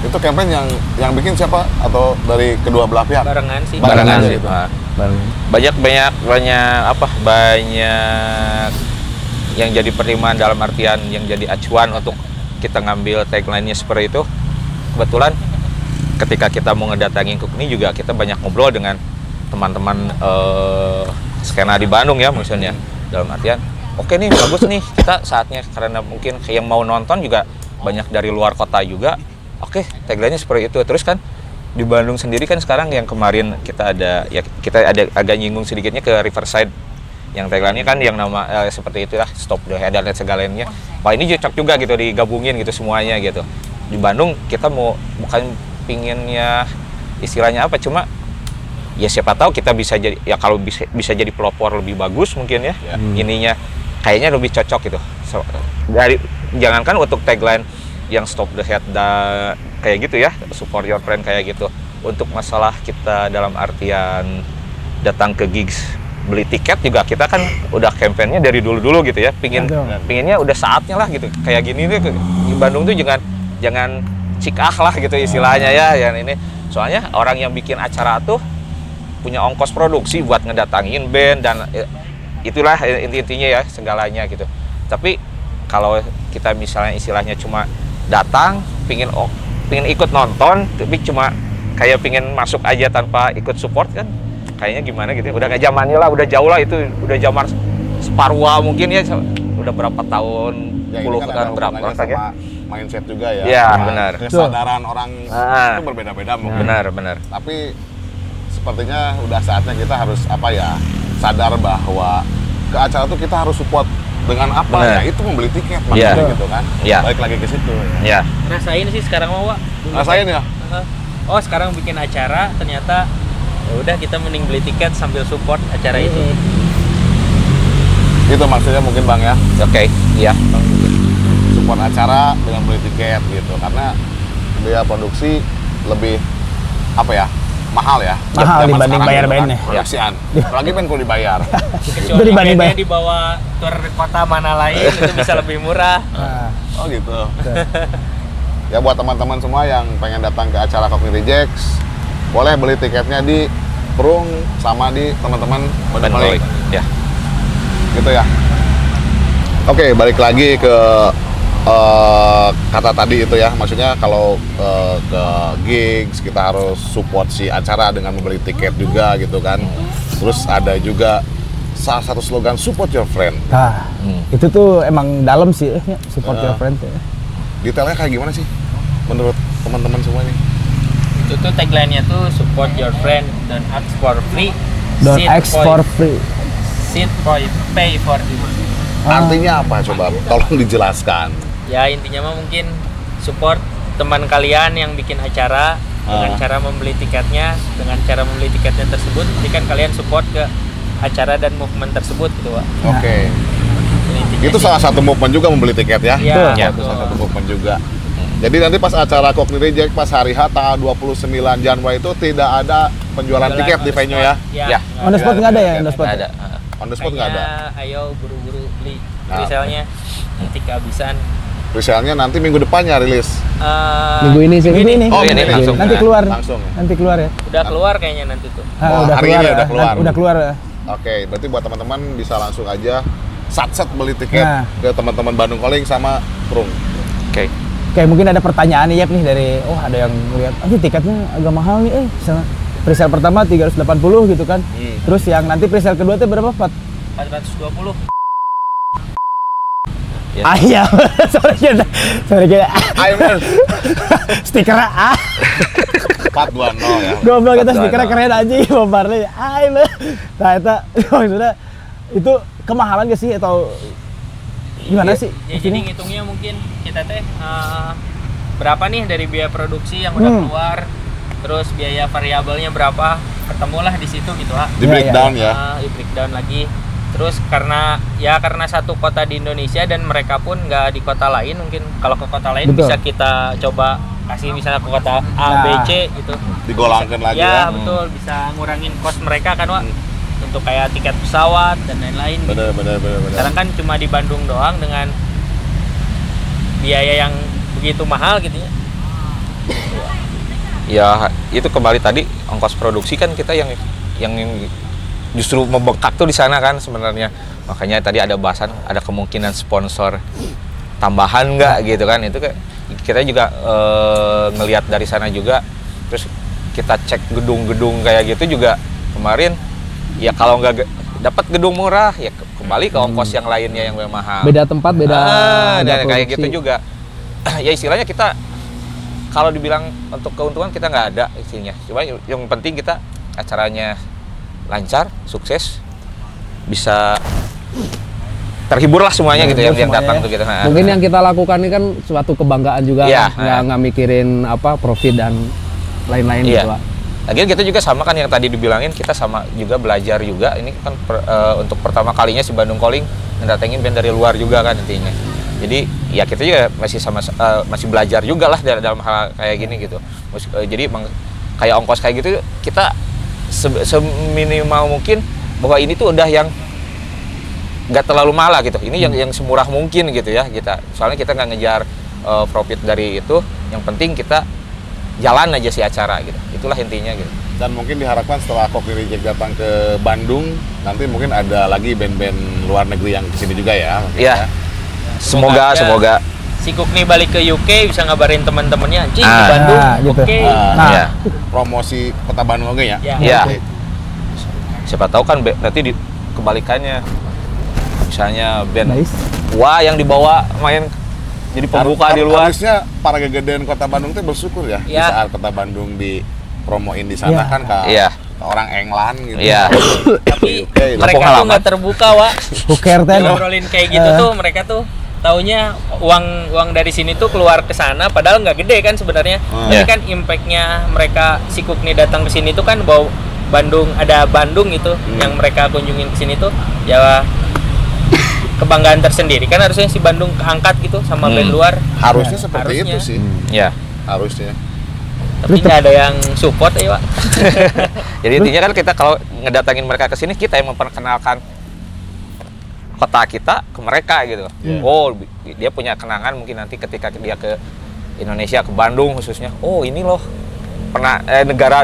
S1: Itu campaign yang yang bikin siapa atau dari kedua belah pihak?
S5: Barengan sih.
S2: barengan
S1: Barengan
S2: sih
S1: gitu.
S2: Ah.
S6: bareng
S2: banyak banyak banyak apa banyak yang jadi pertimbangan dalam artian yang jadi acuan untuk kita ngambil tagline-nya seperti itu kebetulan ketika kita mau ngedatangin Cook ini juga kita banyak ngobrol dengan teman-teman eh, skena di Bandung ya maksudnya dalam artian oke nih bagus nih. Kita saatnya karena mungkin yang mau nonton juga banyak dari luar kota juga. Oke tagline-nya seperti itu. Terus kan di Bandung sendiri kan sekarang yang kemarin kita ada ya kita ada agak nyinggung sedikitnya ke Riverside. Yang tagline-nya kan yang nama eh, seperti itulah stop the head dan segalanya. Wah ini cocok juga gitu digabungin gitu semuanya gitu. Di Bandung kita mau bukan pinginnya istilahnya apa cuma ya siapa tahu kita bisa jadi ya kalau bisa bisa jadi pelopor lebih bagus mungkin ya
S1: Ya.
S2: ininya kayaknya lebih cocok gitu. So, dari jangankan untuk tagline yang stop the head da, kayak gitu ya support your friend kayak gitu. Untuk masalah kita dalam artian datang ke gigs beli tiket juga kita kan udah kampanyenya dari dulu-dulu gitu ya. Pingin pinginnya udah saatnya lah gitu. Kayak gini nih di Bandung tuh jangan jangan cikah lah gitu istilahnya ya yang ini. Soalnya orang yang bikin acara tuh punya ongkos produksi buat ngedatangin band dan eh, itulah inti-intinya ya segalanya gitu tapi kalau kita misalnya istilahnya cuma datang pingin oh, pingin ikut nonton tapi cuma kayak pingin masuk aja tanpa ikut support kan kayaknya gimana gitu ya. udah nggak zamannya lah udah jauh lah itu udah zaman separwa mungkin ya udah berapa tahun
S1: Ya
S2: puluh
S1: kan
S2: berapa kan ya
S1: sama mindset juga ya.
S2: Iya,
S1: Sama
S2: benar.
S1: Kesadaran orang
S2: Ah.
S1: itu berbeda-beda mungkin.
S2: benar benar
S1: Tapi sepertinya udah saatnya kita harus apa ya sadar bahwa ke acara tuh kita harus support dengan apa ya itu membeli tiket
S2: Iya.
S1: maksudnya gitu kan.
S2: Iya.
S1: Balik lagi ke situ. Ya.
S2: ya
S5: Rasain sih sekarang mau, Wak.
S1: Rasain ya.
S5: Heeh. Oh, sekarang bikin acara ternyata ya udah kita mending beli tiket sambil support acara itu.
S1: Itu maksudnya mungkin Bang ya.
S2: oke iya
S1: support acara dengan beli tiket gitu karena biaya produksi lebih apa ya mahal ya.
S3: Mahal
S1: Zaman
S3: dibanding bayar
S1: gitu kan,
S3: bandnya.
S1: produksian apalagi band kalau dibayar.
S5: Kecuali
S3: dibanding
S5: bandnya
S3: bayar.
S5: dibawa tur kota mana lain itu bisa lebih murah.
S3: Nah,
S1: oh gitu. Ya buat teman-teman semua yang pengen datang ke acara Cockney Rejects boleh beli tiketnya di Prung sama di teman-teman Bandung
S2: ya.
S1: Gitu ya. Oke balik lagi ke eh, kata tadi itu ya maksudnya kalau eh, ke gigs kita harus support si acara dengan membeli tiket juga gitu kan terus ada juga salah satu slogan support your friend.
S3: Nah,
S2: Hmm.
S3: itu tuh emang dalam sih, eh, ya, support
S1: Ah.
S3: your friend. ya.
S1: Detailnya kayak gimana sih menurut teman-teman semua nih?
S5: itu tuh tagline-nya tuh support your friend don't ask for free
S3: Don't
S5: sit
S3: ask
S5: for,
S3: for free.
S5: sit for pay for it
S3: Ah.
S1: Artinya apa coba? Tolong dijelaskan.
S5: Ya intinya mah mungkin support teman kalian yang bikin acara dengan
S1: Ah.
S5: cara membeli tiketnya dengan cara membeli tiketnya tersebut jadi kan kalian support ke acara dan movement tersebut gitu.
S1: Oke.
S5: Intinya
S1: Itu
S5: sih-
S1: salah satu movement juga membeli tiket ya?
S5: Iya,
S3: Betul.
S1: Ya, itu salah satu movement juga. Jadi nanti pas acara Kokni Reject pas hari H tanggal 29 Januari itu tidak ada penjualan
S5: Jualan
S1: tiket di venue
S5: spot.
S1: ya?
S5: Ya,
S2: Ya.
S5: nggak
S3: On the
S5: ada.
S3: spot nggak ada ya,
S1: Nggak
S3: on the spot.
S2: ada
S1: On the spot nggak ada.
S5: Ayo buru-buru beli
S1: Nah.
S5: misalnya nanti kehabisan
S1: Resellnya nanti minggu depannya rilis.
S5: Eh,
S6: Minggu ini sih.
S3: Minggu ini.
S1: Oh,
S2: ini
S3: Nanti-
S2: langsung.
S3: Nanti keluar.
S1: langsung ya?
S3: Nanti keluar ya.
S5: udah keluar kayaknya nanti tuh
S3: Ah,
S1: Oh,
S3: udah
S1: hari
S3: keluar.
S1: ini
S3: ya.
S1: udah keluar.
S3: Nanti- Udah keluar. ya.
S1: Oke, berarti buat teman-teman bisa langsung aja sat-sat beli tiket
S3: Nah.
S1: ke teman-teman Bandung Calling sama Prung.
S2: oke
S3: Kayak mungkin ada pertanyaan nih Yap nih dari oh ada yang lihat ah ini tiketnya agak mahal nih eh misalnya presale pertama 380 gitu kan.
S1: Hmm.
S3: Terus yang nanti presale kedua itu berapa? Pat?
S5: 420
S2: Ya.
S3: Ah iya. sorry kita. Sorry kita.
S1: Ayo, men.
S3: Stiker ah.
S1: 420 ya.
S3: Goblok kita
S2: 420.
S3: stikernya keren aja bombarnya. Ay le. Nah itu maksudnya itu kemahalan gak sih atau gimana sih?
S5: Ya, jadi ngitungnya mungkin kita teh eh, berapa nih dari biaya produksi yang udah
S3: Hmm.
S5: keluar, terus biaya variabelnya berapa, ketemulah di situ gitu ah.
S1: Di
S3: Iya,
S1: breakdown ya.
S5: Ah, di breakdown lagi. Terus karena ya karena satu kota di Indonesia dan mereka pun nggak di kota lain mungkin kalau ke kota lain
S3: Betul.
S5: bisa kita coba kasih misalnya ke kota A, B,
S3: Nah.
S5: C gitu.
S1: Digolangkan lagi
S5: ya,
S1: ya.
S5: betul bisa ngurangin cost mereka kan Wak.
S1: Hmm.
S5: Untuk kayak tiket pesawat dan lain-lain. gitu.
S1: Bener, bener, bener, bener.
S5: Sekarang kan cuma di Bandung doang dengan biaya yang begitu mahal gitu ya.
S2: ya itu kembali tadi ongkos produksi kan kita yang yang justru membengkak tuh di sana kan sebenarnya. Makanya tadi ada bahasan ada kemungkinan sponsor tambahan nggak gitu kan. Itu kayak kita juga eh, ngelihat dari sana juga. Terus kita cek gedung-gedung kayak gitu juga kemarin ya kalau nggak dapat gedung murah ya ke- kembali ke ongkos yang lainnya yang lebih mahal.
S6: Beda tempat, beda.
S2: Ah, dan kayak
S6: produksi.
S2: gitu juga. Ya istilahnya kita kalau dibilang untuk keuntungan kita nggak ada isinya cuma yang penting kita acaranya lancar sukses bisa terhibur lah semuanya gitu yang, yang datang
S3: ya.
S2: tuh gitu Nah,
S6: Mungkin yang kita lakukan ini kan suatu kebanggaan juga,
S2: Iya,
S6: kan? nggak nggak mikirin apa profit dan lain-lain
S2: Iya.
S6: gitu lah.
S2: Lagian kita juga sama kan yang tadi dibilangin kita sama juga belajar juga ini kan per- eh, untuk pertama kalinya si Bandung Calling ngedatengin band dari luar juga kan intinya. Jadi ya kita juga masih sama eh, masih belajar juga lah dalam, hal kayak gini gitu. Mus- eh, jadi emang kayak ongkos kayak gitu kita se- seminimal mungkin bahwa ini tuh udah yang nggak terlalu mahal gitu. Ini yang yang semurah mungkin gitu ya kita. Soalnya kita nggak ngejar eh, profit dari itu. Yang penting kita jalan aja si acara gitu. Itulah intinya gitu.
S1: Dan mungkin diharapkan setelah Kopi Reject datang ke Bandung, nanti mungkin ada lagi band-band luar negeri yang ke sini juga ya.
S2: Iya.
S1: ya.
S2: Semoga
S5: aja
S2: semoga
S5: Si Kukni balik ke UK bisa ngabarin teman-temannya, anjing di
S2: Ah.
S5: Bandung,
S3: Ah, gitu.
S5: oke.
S1: Ah,
S3: Nah.
S2: ya.
S1: Promosi kota Bandung oke ya.
S5: Ya.
S2: Iya.
S1: Oke.
S2: Siapa tahu kan be- nanti di kebalikannya. Misalnya band
S3: Nice.
S2: wah yang dibawa main jadi pembuka
S1: Har-
S2: di luar.
S1: Harusnya para gegedean kota Bandung tuh bersyukur ya, di
S5: Iya.
S1: saat kota Bandung di promoin di sana
S3: Iya.
S1: kan ke
S2: Iya.
S1: ke orang England gitu.
S2: Iya.
S5: Tapi
S1: Oke,
S5: mereka tuh nggak terbuka, Wak.
S3: Who care ten?
S5: ngobrolin kayak gitu
S3: Eh.
S5: tuh mereka tuh taunya uang uang dari sini tuh keluar ke sana padahal nggak gede kan sebenarnya
S1: Hmm.
S5: tapi
S2: Iya.
S5: kan impactnya mereka si Kukni datang ke sini tuh kan bawa Bandung ada Bandung gitu
S1: Hmm.
S5: yang mereka kunjungin ke sini tuh ya kebanggaan tersendiri kan harusnya si Bandung keangkat gitu sama
S2: Hmm.
S5: band luar
S1: Harusnya seperti
S5: Harusnya.
S1: itu sih.
S2: Ya.
S1: Harusnya.
S5: tapi nggak ada yang support ya Pak
S2: Jadi intinya kan kita kalau ngedatangin mereka ke sini kita yang memperkenalkan kota kita ke mereka gitu.
S1: Iya.
S2: Oh, dia punya kenangan mungkin nanti ketika dia ke Indonesia ke Bandung khususnya. Oh, ini loh pernah eh, negara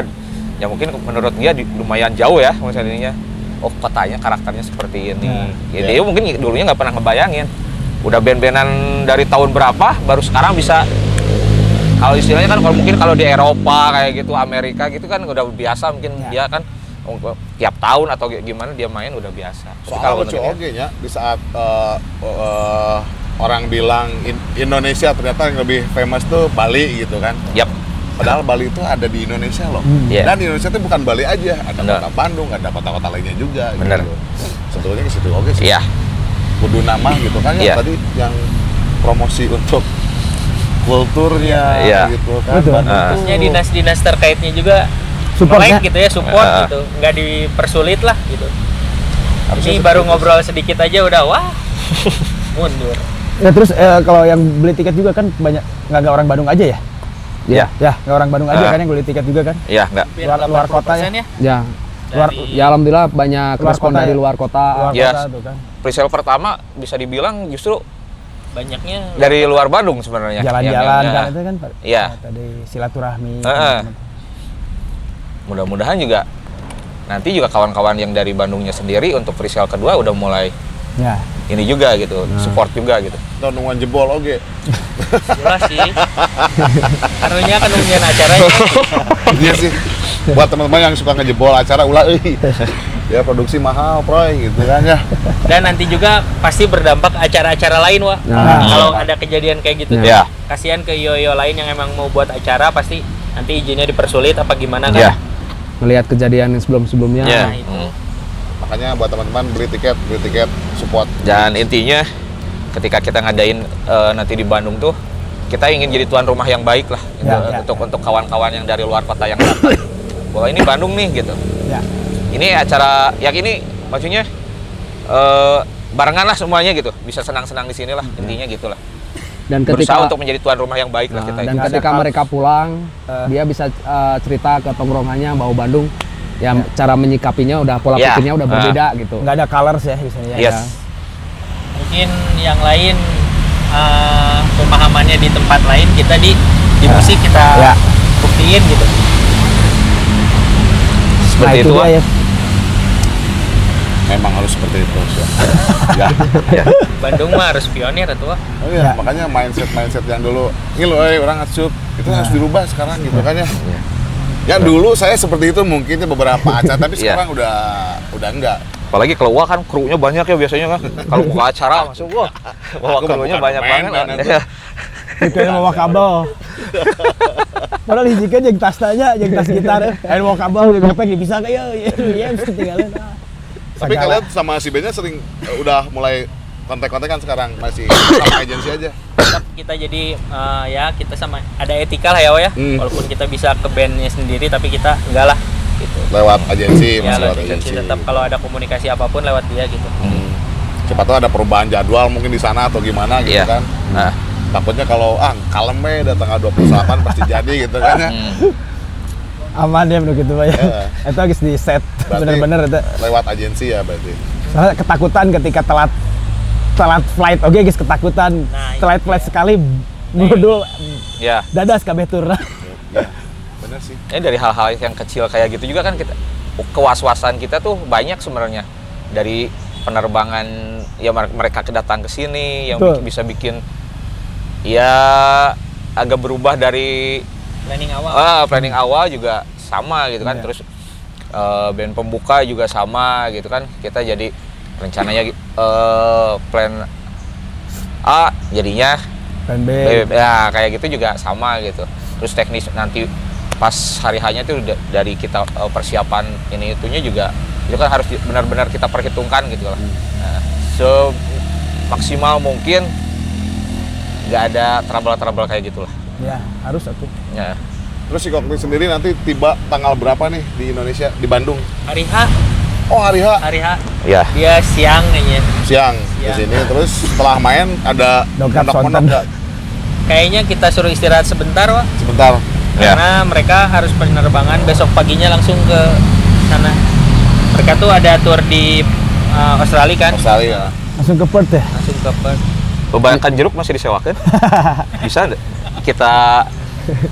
S2: ya mungkin menurut dia di- lumayan jauh ya misalnya. Oh, kotanya karakternya seperti ini. Ya,
S1: Iya.
S2: Dia mungkin dulunya nggak pernah ngebayangin. Udah band-bandan dari tahun berapa baru sekarang bisa kalau istilahnya kan kalau mungkin kalau di Eropa kayak gitu Amerika gitu kan udah biasa mungkin dia kan tiap tahun atau gimana dia main udah biasa. Tapi
S1: Soalnya lucu
S2: menurut
S1: oke nya di saat eh, eh, orang bilang In- Indonesia ternyata yang lebih famous tuh Bali gitu kan.
S2: Yap.
S1: Padahal Bali itu ada di Indonesia loh.
S2: Iya.
S1: Dan di Indonesia itu bukan Bali aja, ada
S2: Bener.
S1: kota Bandung, ada kota-kota lainnya juga.
S2: Bener.
S1: Gitu. Sebetulnya ke situ oke sih.
S2: Iya.
S1: Kudu nama gitu kan ya
S2: Iya.
S1: tadi yang promosi untuk kulturnya
S2: Iya.
S1: gitu kan.
S3: Betul.
S5: Maksudnya dinas-dinas terkaitnya juga
S3: Support
S5: melek
S3: ya?
S5: gitu ya support
S2: Ah.
S5: gitu nggak dipersulit lah gitu
S1: Harusnya
S5: ini baru
S1: itu.
S5: ngobrol sedikit aja udah wah mundur
S3: Ya terus eh, kalau yang beli tiket juga kan banyak nggak nggak orang Bandung aja ya?
S2: Iya.
S3: Ya nggak orang Bandung aja
S2: Ah.
S3: kan yang beli tiket juga kan?
S2: Iya, enggak.
S5: Hampir
S3: Luar- luar kota ya?
S5: 80% ya
S6: Ya, luar,
S5: Dari-
S6: ya alhamdulillah banyak
S3: Luar
S6: respon
S3: kota
S6: dari
S3: ya?
S6: luar kota.
S3: Luar
S2: Yes.
S3: kota tuh kan.
S2: Presale pertama bisa dibilang justru
S5: banyaknya
S2: dari luar Bandung sebenarnya.
S3: Jalan-jalan
S2: Yang-
S3: kan
S2: yang-
S3: itu kan Pak.
S2: Iya.
S3: Nah, Tadi silaturahmi.
S2: Heeh.
S3: teman-teman.
S2: Mudah-mudahan juga nanti juga kawan-kawan yang dari Bandungnya sendiri untuk presale kedua udah mulai
S3: Ya.
S2: ini juga gitu, support juga gitu.
S1: Nungguan jebol oke.
S5: jelas sih karunya kan nungguin acaranya
S1: Iya sih. Buat teman-teman yang suka ngejebol acara ulah euy. Ya produksi mahal, Proy gitu kan ya.
S5: dan nanti juga pasti berdampak acara-acara lain wah
S6: Nah.
S5: kalau ada kejadian kayak gitu
S2: Ya.
S5: kasihan ke yoyo lain yang emang mau buat acara pasti nanti izinnya dipersulit apa gimana
S2: Ya.
S6: Melihat kejadian yang sebelum-sebelumnya.
S2: Ya.
S5: Nah, itu.
S2: Hmm.
S1: Makanya buat teman-teman beli tiket, beli tiket support.
S2: Dan intinya ketika kita ngadain eh, nanti di Bandung tuh kita ingin jadi tuan rumah yang baik lah gitu,
S3: Ya, ya,
S2: untuk untuk kawan-kawan yang dari luar kota yang datang. Bahwa ini Bandung nih gitu.
S3: Ya.
S2: Ini acara yang ini maksudnya eh barengan lah semuanya gitu. Bisa senang-senang di sini lah intinya gitulah.
S6: Dan
S2: Berusaha
S6: ketika
S2: untuk menjadi tuan rumah yang baik lah
S6: Nah,
S2: kita.
S6: dan ketika
S3: kal-
S6: mereka pulang,
S3: Eh.
S6: dia bisa eh, cerita ke tongkrongannya bahwa Bandung ya cara menyikapinya udah pola
S2: Ya.
S6: pikirnya udah
S2: Ah.
S6: berbeda gitu.
S3: Nggak ada colors ya biasanya.
S2: Yes.
S3: Ya.
S5: mungkin yang lain eh, pemahamannya di tempat lain kita di di musik kita
S3: Ya.
S5: buktiin gitu
S2: Seperti
S3: nah,
S2: itu. Wak.
S3: ya.
S1: Memang harus seperti itu. ya.
S2: Ya.
S5: Bandung mah harus pionir tuh.
S1: Oh iya,
S3: Ya.
S1: makanya mindset mindset yang dulu ini loh, eh, orang asup itu harus dirubah sekarang gitu kan ya. Ya dulu saya seperti itu mungkin di beberapa acara, tapi
S2: Iya.
S1: sekarang udah udah enggak.
S2: Apalagi keluar kan krunya banyak ya biasanya kan. Kalau buka acara masuk wah bawa krunya banyak banget.
S1: man, itu.
S2: Iya.
S3: Itu yang mau kabel. Padahal hiji kan jeung tas tanya, jeung tas gitar. Eh mau kabel di gopek bisa kayak ya, ya tinggalin.
S1: Tapi
S3: Segala.
S1: kalian sama si bandnya sering eh, udah mulai kontak-kontakan sekarang masih sama agensi aja.
S5: tetap kita jadi eh, ya kita sama ada etika lah ya ya
S1: Hmm.
S5: walaupun kita bisa ke bandnya sendiri tapi kita enggak lah gitu
S1: Lewat agensi,
S5: ya
S1: masih lewat agensi.
S5: agensi tetap kalau ada komunikasi apa pun lewat dia gitu
S1: Hmm. Siapa tahu ada perubahan jadwal mungkin di sana atau gimana gitu
S2: Iya.
S1: kan.
S2: Nah,
S1: Takutnya kalau ah kalem we udah tanggal 28 pasti jadi gitu kan ya.
S2: hmm.
S3: Aman ya begitu gitu Pak ya.
S1: Iya.
S3: Itu habis di set bener-bener itu.
S1: Lewat agensi ya berarti.
S3: Soalnya ketakutan ketika telat telat flight oke guys ketakutan
S5: Nah,
S3: telat flight sekali budul
S2: ya.
S3: dadas kabeh tur
S1: Ya, bener sih.
S2: Ini dari hal-hal yang kecil kayak gitu juga kan kita kewas-wasan kita tuh banyak sebenarnya dari penerbangan ya mer- mereka kedatang ke sini yang
S3: Betul.
S2: bisa bikin ya agak berubah dari
S5: planning awal.
S2: Ah, planning awal juga sama gitu kan.
S3: Iya.
S2: terus eh, band pembuka juga sama gitu kan. Kita jadi rencananya eh, plan A jadinya.
S3: Plan B.
S2: Ya kayak gitu juga sama gitu. Terus teknis nanti pas hari hanya itu da- dari kita eh, persiapan ini itunya juga itu kan harus benar-benar kita perhitungkan gitu lah. Nah, semaksimal mungkin nggak ada trouble-trouble kayak gitulah
S3: ya harus aku.
S2: Ya.
S1: Terus si Kokni sendiri nanti tiba tanggal berapa nih di Indonesia di Bandung?
S5: hari H.
S1: Oh hari H.
S5: Hari H.
S2: Ya.
S5: Dia siang kayaknya.
S1: Siang di
S5: Siang.
S1: sini. Terus setelah main ada nggak?
S5: kayaknya kita suruh istirahat sebentar Wak.
S1: Sebentar.
S2: Ya.
S5: karena mereka harus penerbangan besok paginya langsung ke sana. Mereka tuh ada tour di eh, Australia kan?
S1: Australia.
S3: langsung ke Perth ya?
S5: Langsung ke Perth.
S2: Kebanyakan jeruk masih disewakan? Bisa nggak kita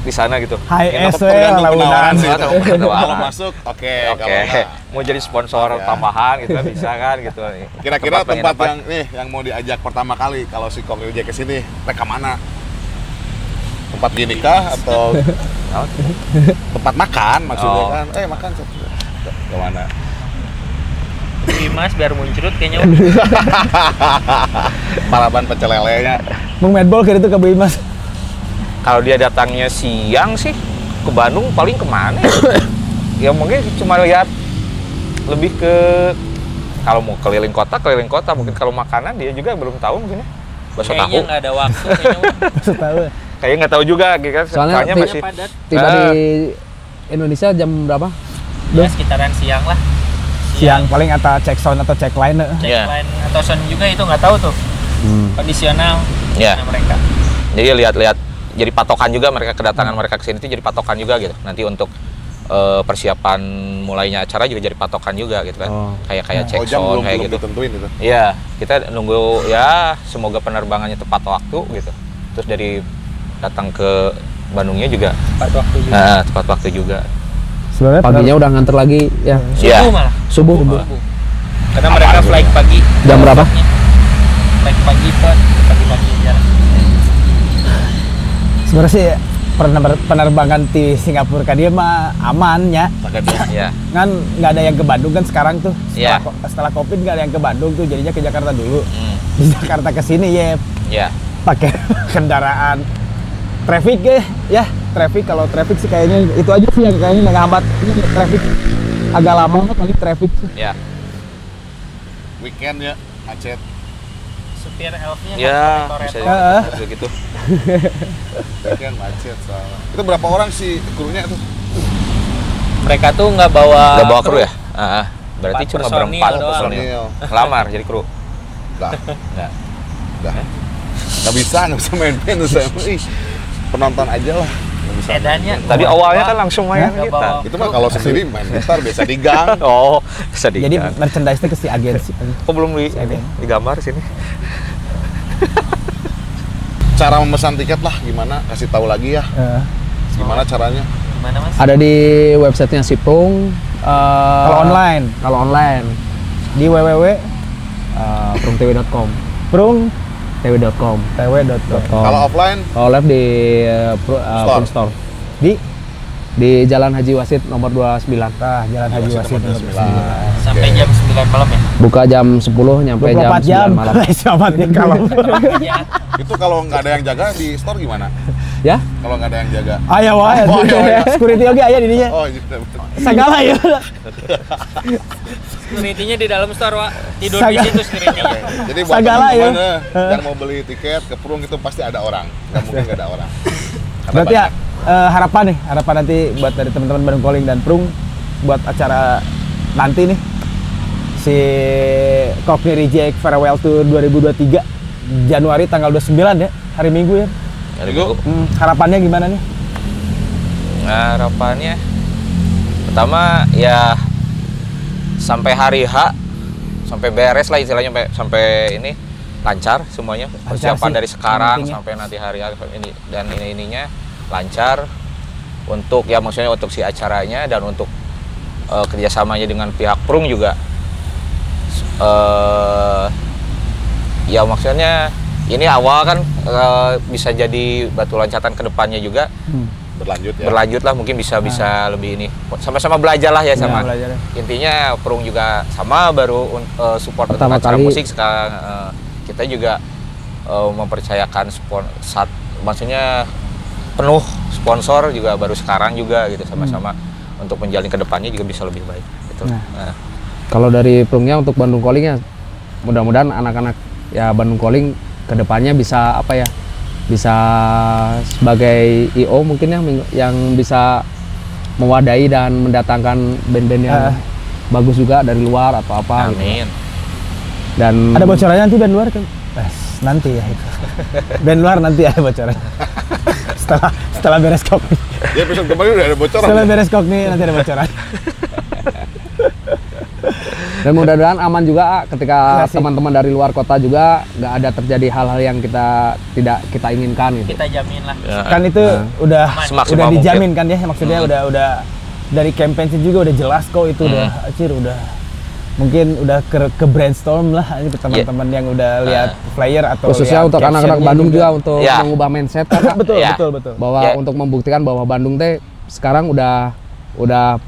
S2: di sana gitu
S3: High
S1: Mungkin
S3: S
S1: dapat tergantung
S3: launan
S1: penawaran sih.
S2: Atau
S1: itu.
S2: penawaran.
S1: Kalau masuk, oke.
S2: oke mau jadi sponsor
S1: Ya.
S2: tambahan gitu kan bisa kan gitu
S1: Kira-kira tempat, yang nih yang mau diajak pertama kali kalau si Kokni Jack ke sini, mereka mana? Tempat gini kah atau tempat makan maksudnya
S2: Oh.
S1: kan? Eh makan satu. Ke mana?
S5: Dimas biar muncrut kayaknya
S1: Paraban pecel lelenya.
S3: Mau medball kayak itu ke mas.
S2: Kalau dia datangnya siang sih ke Bandung paling ke mana? ya? ya mungkin cuma lihat lebih ke kalau mau keliling kota keliling kota mungkin kalau makanan dia juga belum tahu mungkin ya. Bakso
S5: kayaknya
S2: tahu.
S5: nggak ada waktu
S3: tahu.
S2: Kayaknya nggak tahu juga gitu kan.
S6: Soalnya
S2: Soalnya masih
S5: padat
S6: Tiba
S2: Ah.
S6: di Indonesia jam berapa?
S5: ya sekitaran siang lah
S3: Siang paling atau cek sound atau cek line. eh.
S5: cek
S2: Iya.
S5: line atau sound juga itu nggak tahu tuh kondisional
S2: ya.
S5: nah, mereka
S2: Jadi lihat-lihat jadi patokan juga mereka kedatangan mereka ke sini itu jadi patokan juga gitu. Nanti untuk eh, persiapan mulainya acara juga jadi patokan juga gitu kan.
S6: Oh.
S2: Kayak kayak
S1: Oh
S2: cek
S1: jam
S2: sound
S1: belum
S2: kayak
S1: belum
S2: gitu.
S1: ditentuin itu.
S2: Iya, kita nunggu ya semoga penerbangannya tepat waktu gitu. Terus dari datang ke Bandungnya juga
S5: tepat waktu juga
S2: nah, tepat waktu juga.
S3: Sebenarnya
S6: Paginya udah nganter lagi ya.
S5: subuh
S2: Iya.
S5: malah
S6: Subuh.
S5: subuh karena mereka flight pagi
S6: Jam berapa?
S5: flight pagi pak pagi-pagi jalan
S3: sebenarnya sih penerb- penerbangan di Singapura kan dia mah aman ya.
S1: Pakai dia.
S2: Ya.
S3: Kan nggak ada yang ke Bandung kan sekarang tuh. Setelah,
S2: Iya.
S3: ko- setelah Covid nggak ada yang ke Bandung tuh jadinya ke Jakarta dulu.
S2: Hmm.
S3: Di Jakarta ke sini ya
S2: Ya.
S3: pakai kendaraan traffic ya, ya traffic kalau traffic sih kayaknya itu aja sih yang kayaknya menghambat ini traffic agak lama kali traffic sih.
S2: Ya.
S1: Weekend ya macet.
S5: Supir elfnya
S2: Ya,
S5: nggak
S2: bisa bisa gitu.
S1: Weekend macet soalnya. Itu berapa orang sih krunya tuh?
S5: mereka tuh nggak bawa
S2: Gak bawa kru ya? Ah, ah. berarti
S5: Empat
S2: cuma
S5: personil
S2: berempat personil. Lamar jadi kru. Nggak.
S1: dah. Nggak bisa, nggak bisa main band tuh saya. Penonton aja lah. Nggak bisa.
S5: edannya
S2: Tadi awalnya kan langsung main gitar.
S5: bawa.
S1: Itu mah kalau sendiri main gitar biasa di gang.
S2: Oh, sedih.
S3: Jadi merchandise-nya ke si agensi.
S2: Kok belum di, ini, digambar sini?
S1: Cara memesan tiket lah gimana? Kasih tahu lagi ya.
S3: Eh,
S1: Gimana caranya?
S5: gimana mas
S6: Ada di websitenya Siprung. eh,
S3: Kalau online
S6: Kalau online
S3: di www
S6: eh, prungtw.com.
S3: prung
S6: tw.com.
S3: tw.com
S1: Kalau offline,
S6: Kalau live di Pro- eh,
S1: Store.
S6: Store.
S3: di
S6: Di Jalan Haji Wasit nomor 29.
S3: ah, Jalan Haji
S1: Wasit
S3: Wasit.
S1: nomor 29.
S5: sampai jam 9 malam ya
S6: Buka jam 10 nyampe jam
S3: 24 jam.
S6: 9 malam.
S3: Selamat ya kalau.
S5: ya
S1: itu kalau nggak ada yang jaga di store gimana?
S6: ya?
S1: Kalau nggak ada yang jaga?
S3: Ayo wae.
S1: Oh, iya, iya.
S3: Security oke aya di dinya.
S1: Oh, iya, betul.
S3: Segala ya.
S5: security-nya di dalam store Wak. tidur di
S3: Saga-
S5: situ security-nya
S1: Jadi buat
S3: Segala ya.
S1: teman-teman eh, yang mau beli tiket ke Prung itu pasti ada orang. Nggak mungkin nggak ada orang. Karena
S3: Berarti ya
S1: banyak.
S3: eh, harapan nih, harapan nanti buat dari teman-teman Bandung Calling dan Prung buat acara nanti nih si Cockney Reject Farewell Tour 2023 Januari tanggal 29 ya, hari Minggu ya.
S2: Dari
S1: Minggu.
S3: Hmm, harapannya gimana nih?
S2: harapannya pertama ya sampai hari H sampai beres lah istilahnya sampai sampai ini lancar semuanya persiapan
S3: sih,
S2: dari sekarang
S3: pentingnya.
S2: sampai nanti hari H ini dan ini ininya lancar untuk ya maksudnya untuk si acaranya dan untuk eh, kerjasamanya dengan pihak Prung juga eh ya maksudnya ini awal kan eh, bisa jadi batu loncatan ke depannya juga
S1: berlanjut ya.
S2: berlanjut lah mungkin bisa bisa lebih ini sama-sama belajar lah ya sama
S3: Ya, belajar ya.
S2: intinya Perung juga sama baru eh, support untuk
S6: Pertama
S2: acara
S6: kali.
S2: musik sekarang eh, kita juga eh, mempercayakan spon saat maksudnya penuh sponsor juga baru sekarang juga gitu sama-sama untuk menjalin ke depannya juga bisa lebih baik gitu.
S3: Nah.
S2: Nah,
S6: Kalau dari Prungnya untuk Bandung Callingnya, mudah-mudahan anak-anak ya Bandung Calling ke depannya bisa apa ya, bisa sebagai IO mungkin ya ming- yang bisa mewadahi dan mendatangkan band-band yang
S3: Ah.
S6: bagus juga dari luar atau apa. gitu.
S2: amin.
S6: Dan
S3: Ada bocorannya nanti band luar kan? Eh, nanti ya itu. band luar nanti ada bocoran. setelah setelah beres kok.
S1: Di episode kemarin udah ada bocoran.
S3: Setelah beres kok nih nanti ada bocoran.
S6: dan mudah-mudahan aman juga ah, ketika
S3: Iya sih.
S6: teman-teman dari luar kota juga nggak ada terjadi hal-hal yang kita tidak kita inginkan gitu.
S5: kita jamin lah
S2: Ya.
S3: kan itu udah
S2: Semaksimal
S3: udah
S2: mungkin.
S3: dijamin kan ya maksudnya udah udah dari campaign juga udah jelas kok itu udah
S2: Hmm.
S3: acir udah mungkin udah ke, ke brainstorm lah ini ke teman-teman yang udah lihat flyer atau
S6: Khususnya untuk anak-anak Bandung juga, untuk
S2: Ya.
S6: mengubah mindset kan, Kak.
S3: betul
S2: Ya.
S3: betul betul
S6: bahwa
S2: Ya.
S6: untuk membuktikan bahwa Bandung teh sekarang udah udah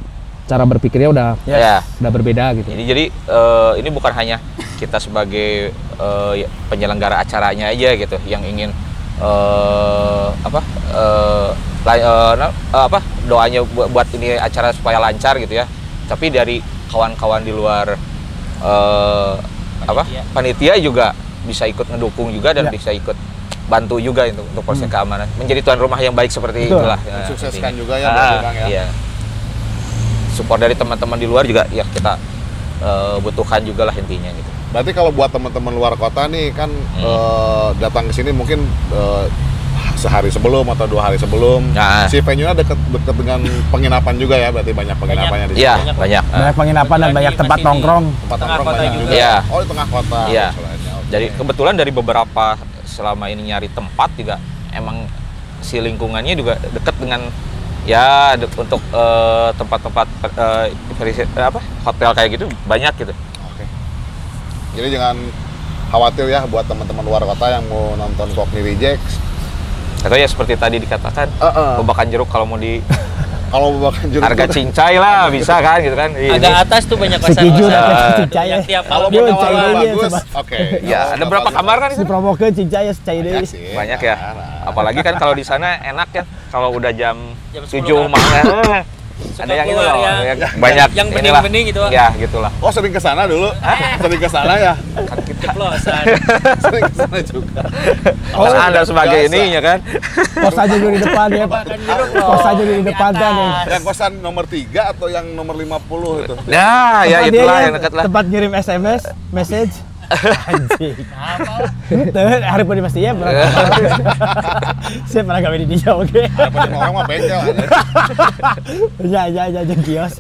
S6: cara berpikirnya udah
S2: Ya.
S6: udah berbeda gitu.
S2: Jadi jadi eh, ini bukan hanya kita sebagai ya, penyelenggara acaranya aja gitu yang ingin eh, apa na- eh, apa doanya bu- buat ini acara supaya lancar gitu ya. Tapi dari kawan-kawan di luar eh, apa
S5: Panitia.
S2: panitia juga bisa ikut ngedukung juga dan
S3: Ya.
S2: bisa ikut bantu juga untuk untuk proses keamanan. Menjadi tuan rumah yang baik seperti
S3: Betul.
S2: itulah. ya,
S1: Mensukseskan
S2: intinya.
S1: juga ya,
S2: Ah,
S1: Bang, ya.
S2: Iya. Support dari teman-teman di luar juga ya kita eh, butuhkan juga lah intinya gitu.
S1: Berarti kalau buat teman-teman luar kota nih kan
S2: Hmm.
S1: eh, datang ke sini mungkin eh, sehari sebelum atau dua hari sebelum.
S2: Nah.
S1: Si venue-nya deket deket dengan penginapan juga ya, berarti banyak penginapannya di sini.
S2: Iya,
S5: Banyak.
S2: banyak.
S3: Banyak penginapan dan banyak tempat nongkrong.
S1: Tempat nongkrong
S5: kota
S1: banyak
S5: juga.
S1: juga.
S2: Iya.
S1: Oh, di tengah kota.
S2: Iya.
S1: Oke.
S2: Jadi kebetulan dari beberapa selama ini nyari tempat juga emang si lingkungannya juga dekat dengan ya untuk eh, tempat-tempat eh, apa hotel kayak gitu banyak gitu.
S1: Oke. Jadi jangan khawatir ya buat teman-teman luar kota yang mau nonton Cockney Rejects.
S2: Atau ya seperti tadi dikatakan
S1: Heeh.
S2: babakan jeruk kalau mau di
S1: Kalau bahkan jeruk
S2: harga
S1: tuh-
S2: cincai lah bisa kan gitu kan.
S5: Agak atas tuh banyak
S3: Kiju
S5: kosan-kosan.
S3: dapat cincai
S5: Yang
S3: ya.
S5: tiap
S1: Kalau
S5: malam
S1: mau
S3: dia,
S1: bagus, oke.
S2: Ya, ada berapa kamar kan di
S3: Si
S2: sana?
S3: promokeun cincai ya cincai
S1: Banyak
S3: deui.
S1: sih.
S2: Banyak ya. Apalagi kan kalau di sana enak ya kalau udah jam,
S5: Jam
S2: 7
S5: 10 kan.
S2: malam. ada yang itu loh,
S5: yang-
S2: yang banyak
S5: yang bening-bening gitu, Pak.
S2: Ya, gitulah.
S1: Oh sering ke sana dulu? Sering ke sana ya?
S5: Ceplosan.
S1: sering ke sana juga.
S3: Oh,
S2: Kan Anda sebagai
S1: biasa.
S2: ini ya kan.
S3: Pos aja dulu di depan ya.
S5: Loh.
S3: Pos aja dulu di depan kan ya.
S1: Yang kosan nomor 3 atau yang nomor 50 itu?
S2: Nah, ya itulah
S3: ya,
S2: yang dekat lah.
S3: Tempat ngirim SMS, message. Anjing.
S5: Apa?
S3: Tuh, hari pun pasti ya. Saya pernah gawe di dia, oke.
S1: Banyak orang mah bengkel aja.
S3: Ya, ya, ya, jeung kios.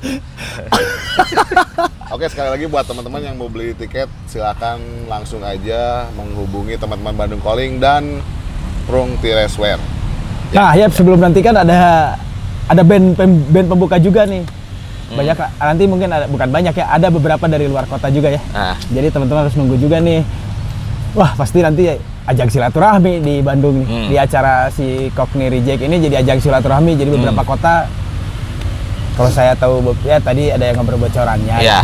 S1: Oke sekali lagi buat teman-teman yang mau beli tiket silakan langsung aja menghubungi teman-teman Bandung Calling dan Prung Tireswear.
S3: Nah, ya sebelum nanti kan ada ada band band pembuka juga nih. Banyak nanti mungkin ada bukan banyak ya, ada beberapa dari luar kota juga ya.
S2: Nah,
S3: Jadi teman-teman harus nunggu juga nih. Wah, pasti nanti ajang silaturahmi di Bandung nih.
S2: Hmm.
S3: Di acara si Cockney Reject ini jadi ajang silaturahmi. Jadi beberapa
S2: Hmm.
S3: kota kalau saya tahu ya tadi ada yang ngobrol bocorannya.
S2: ya.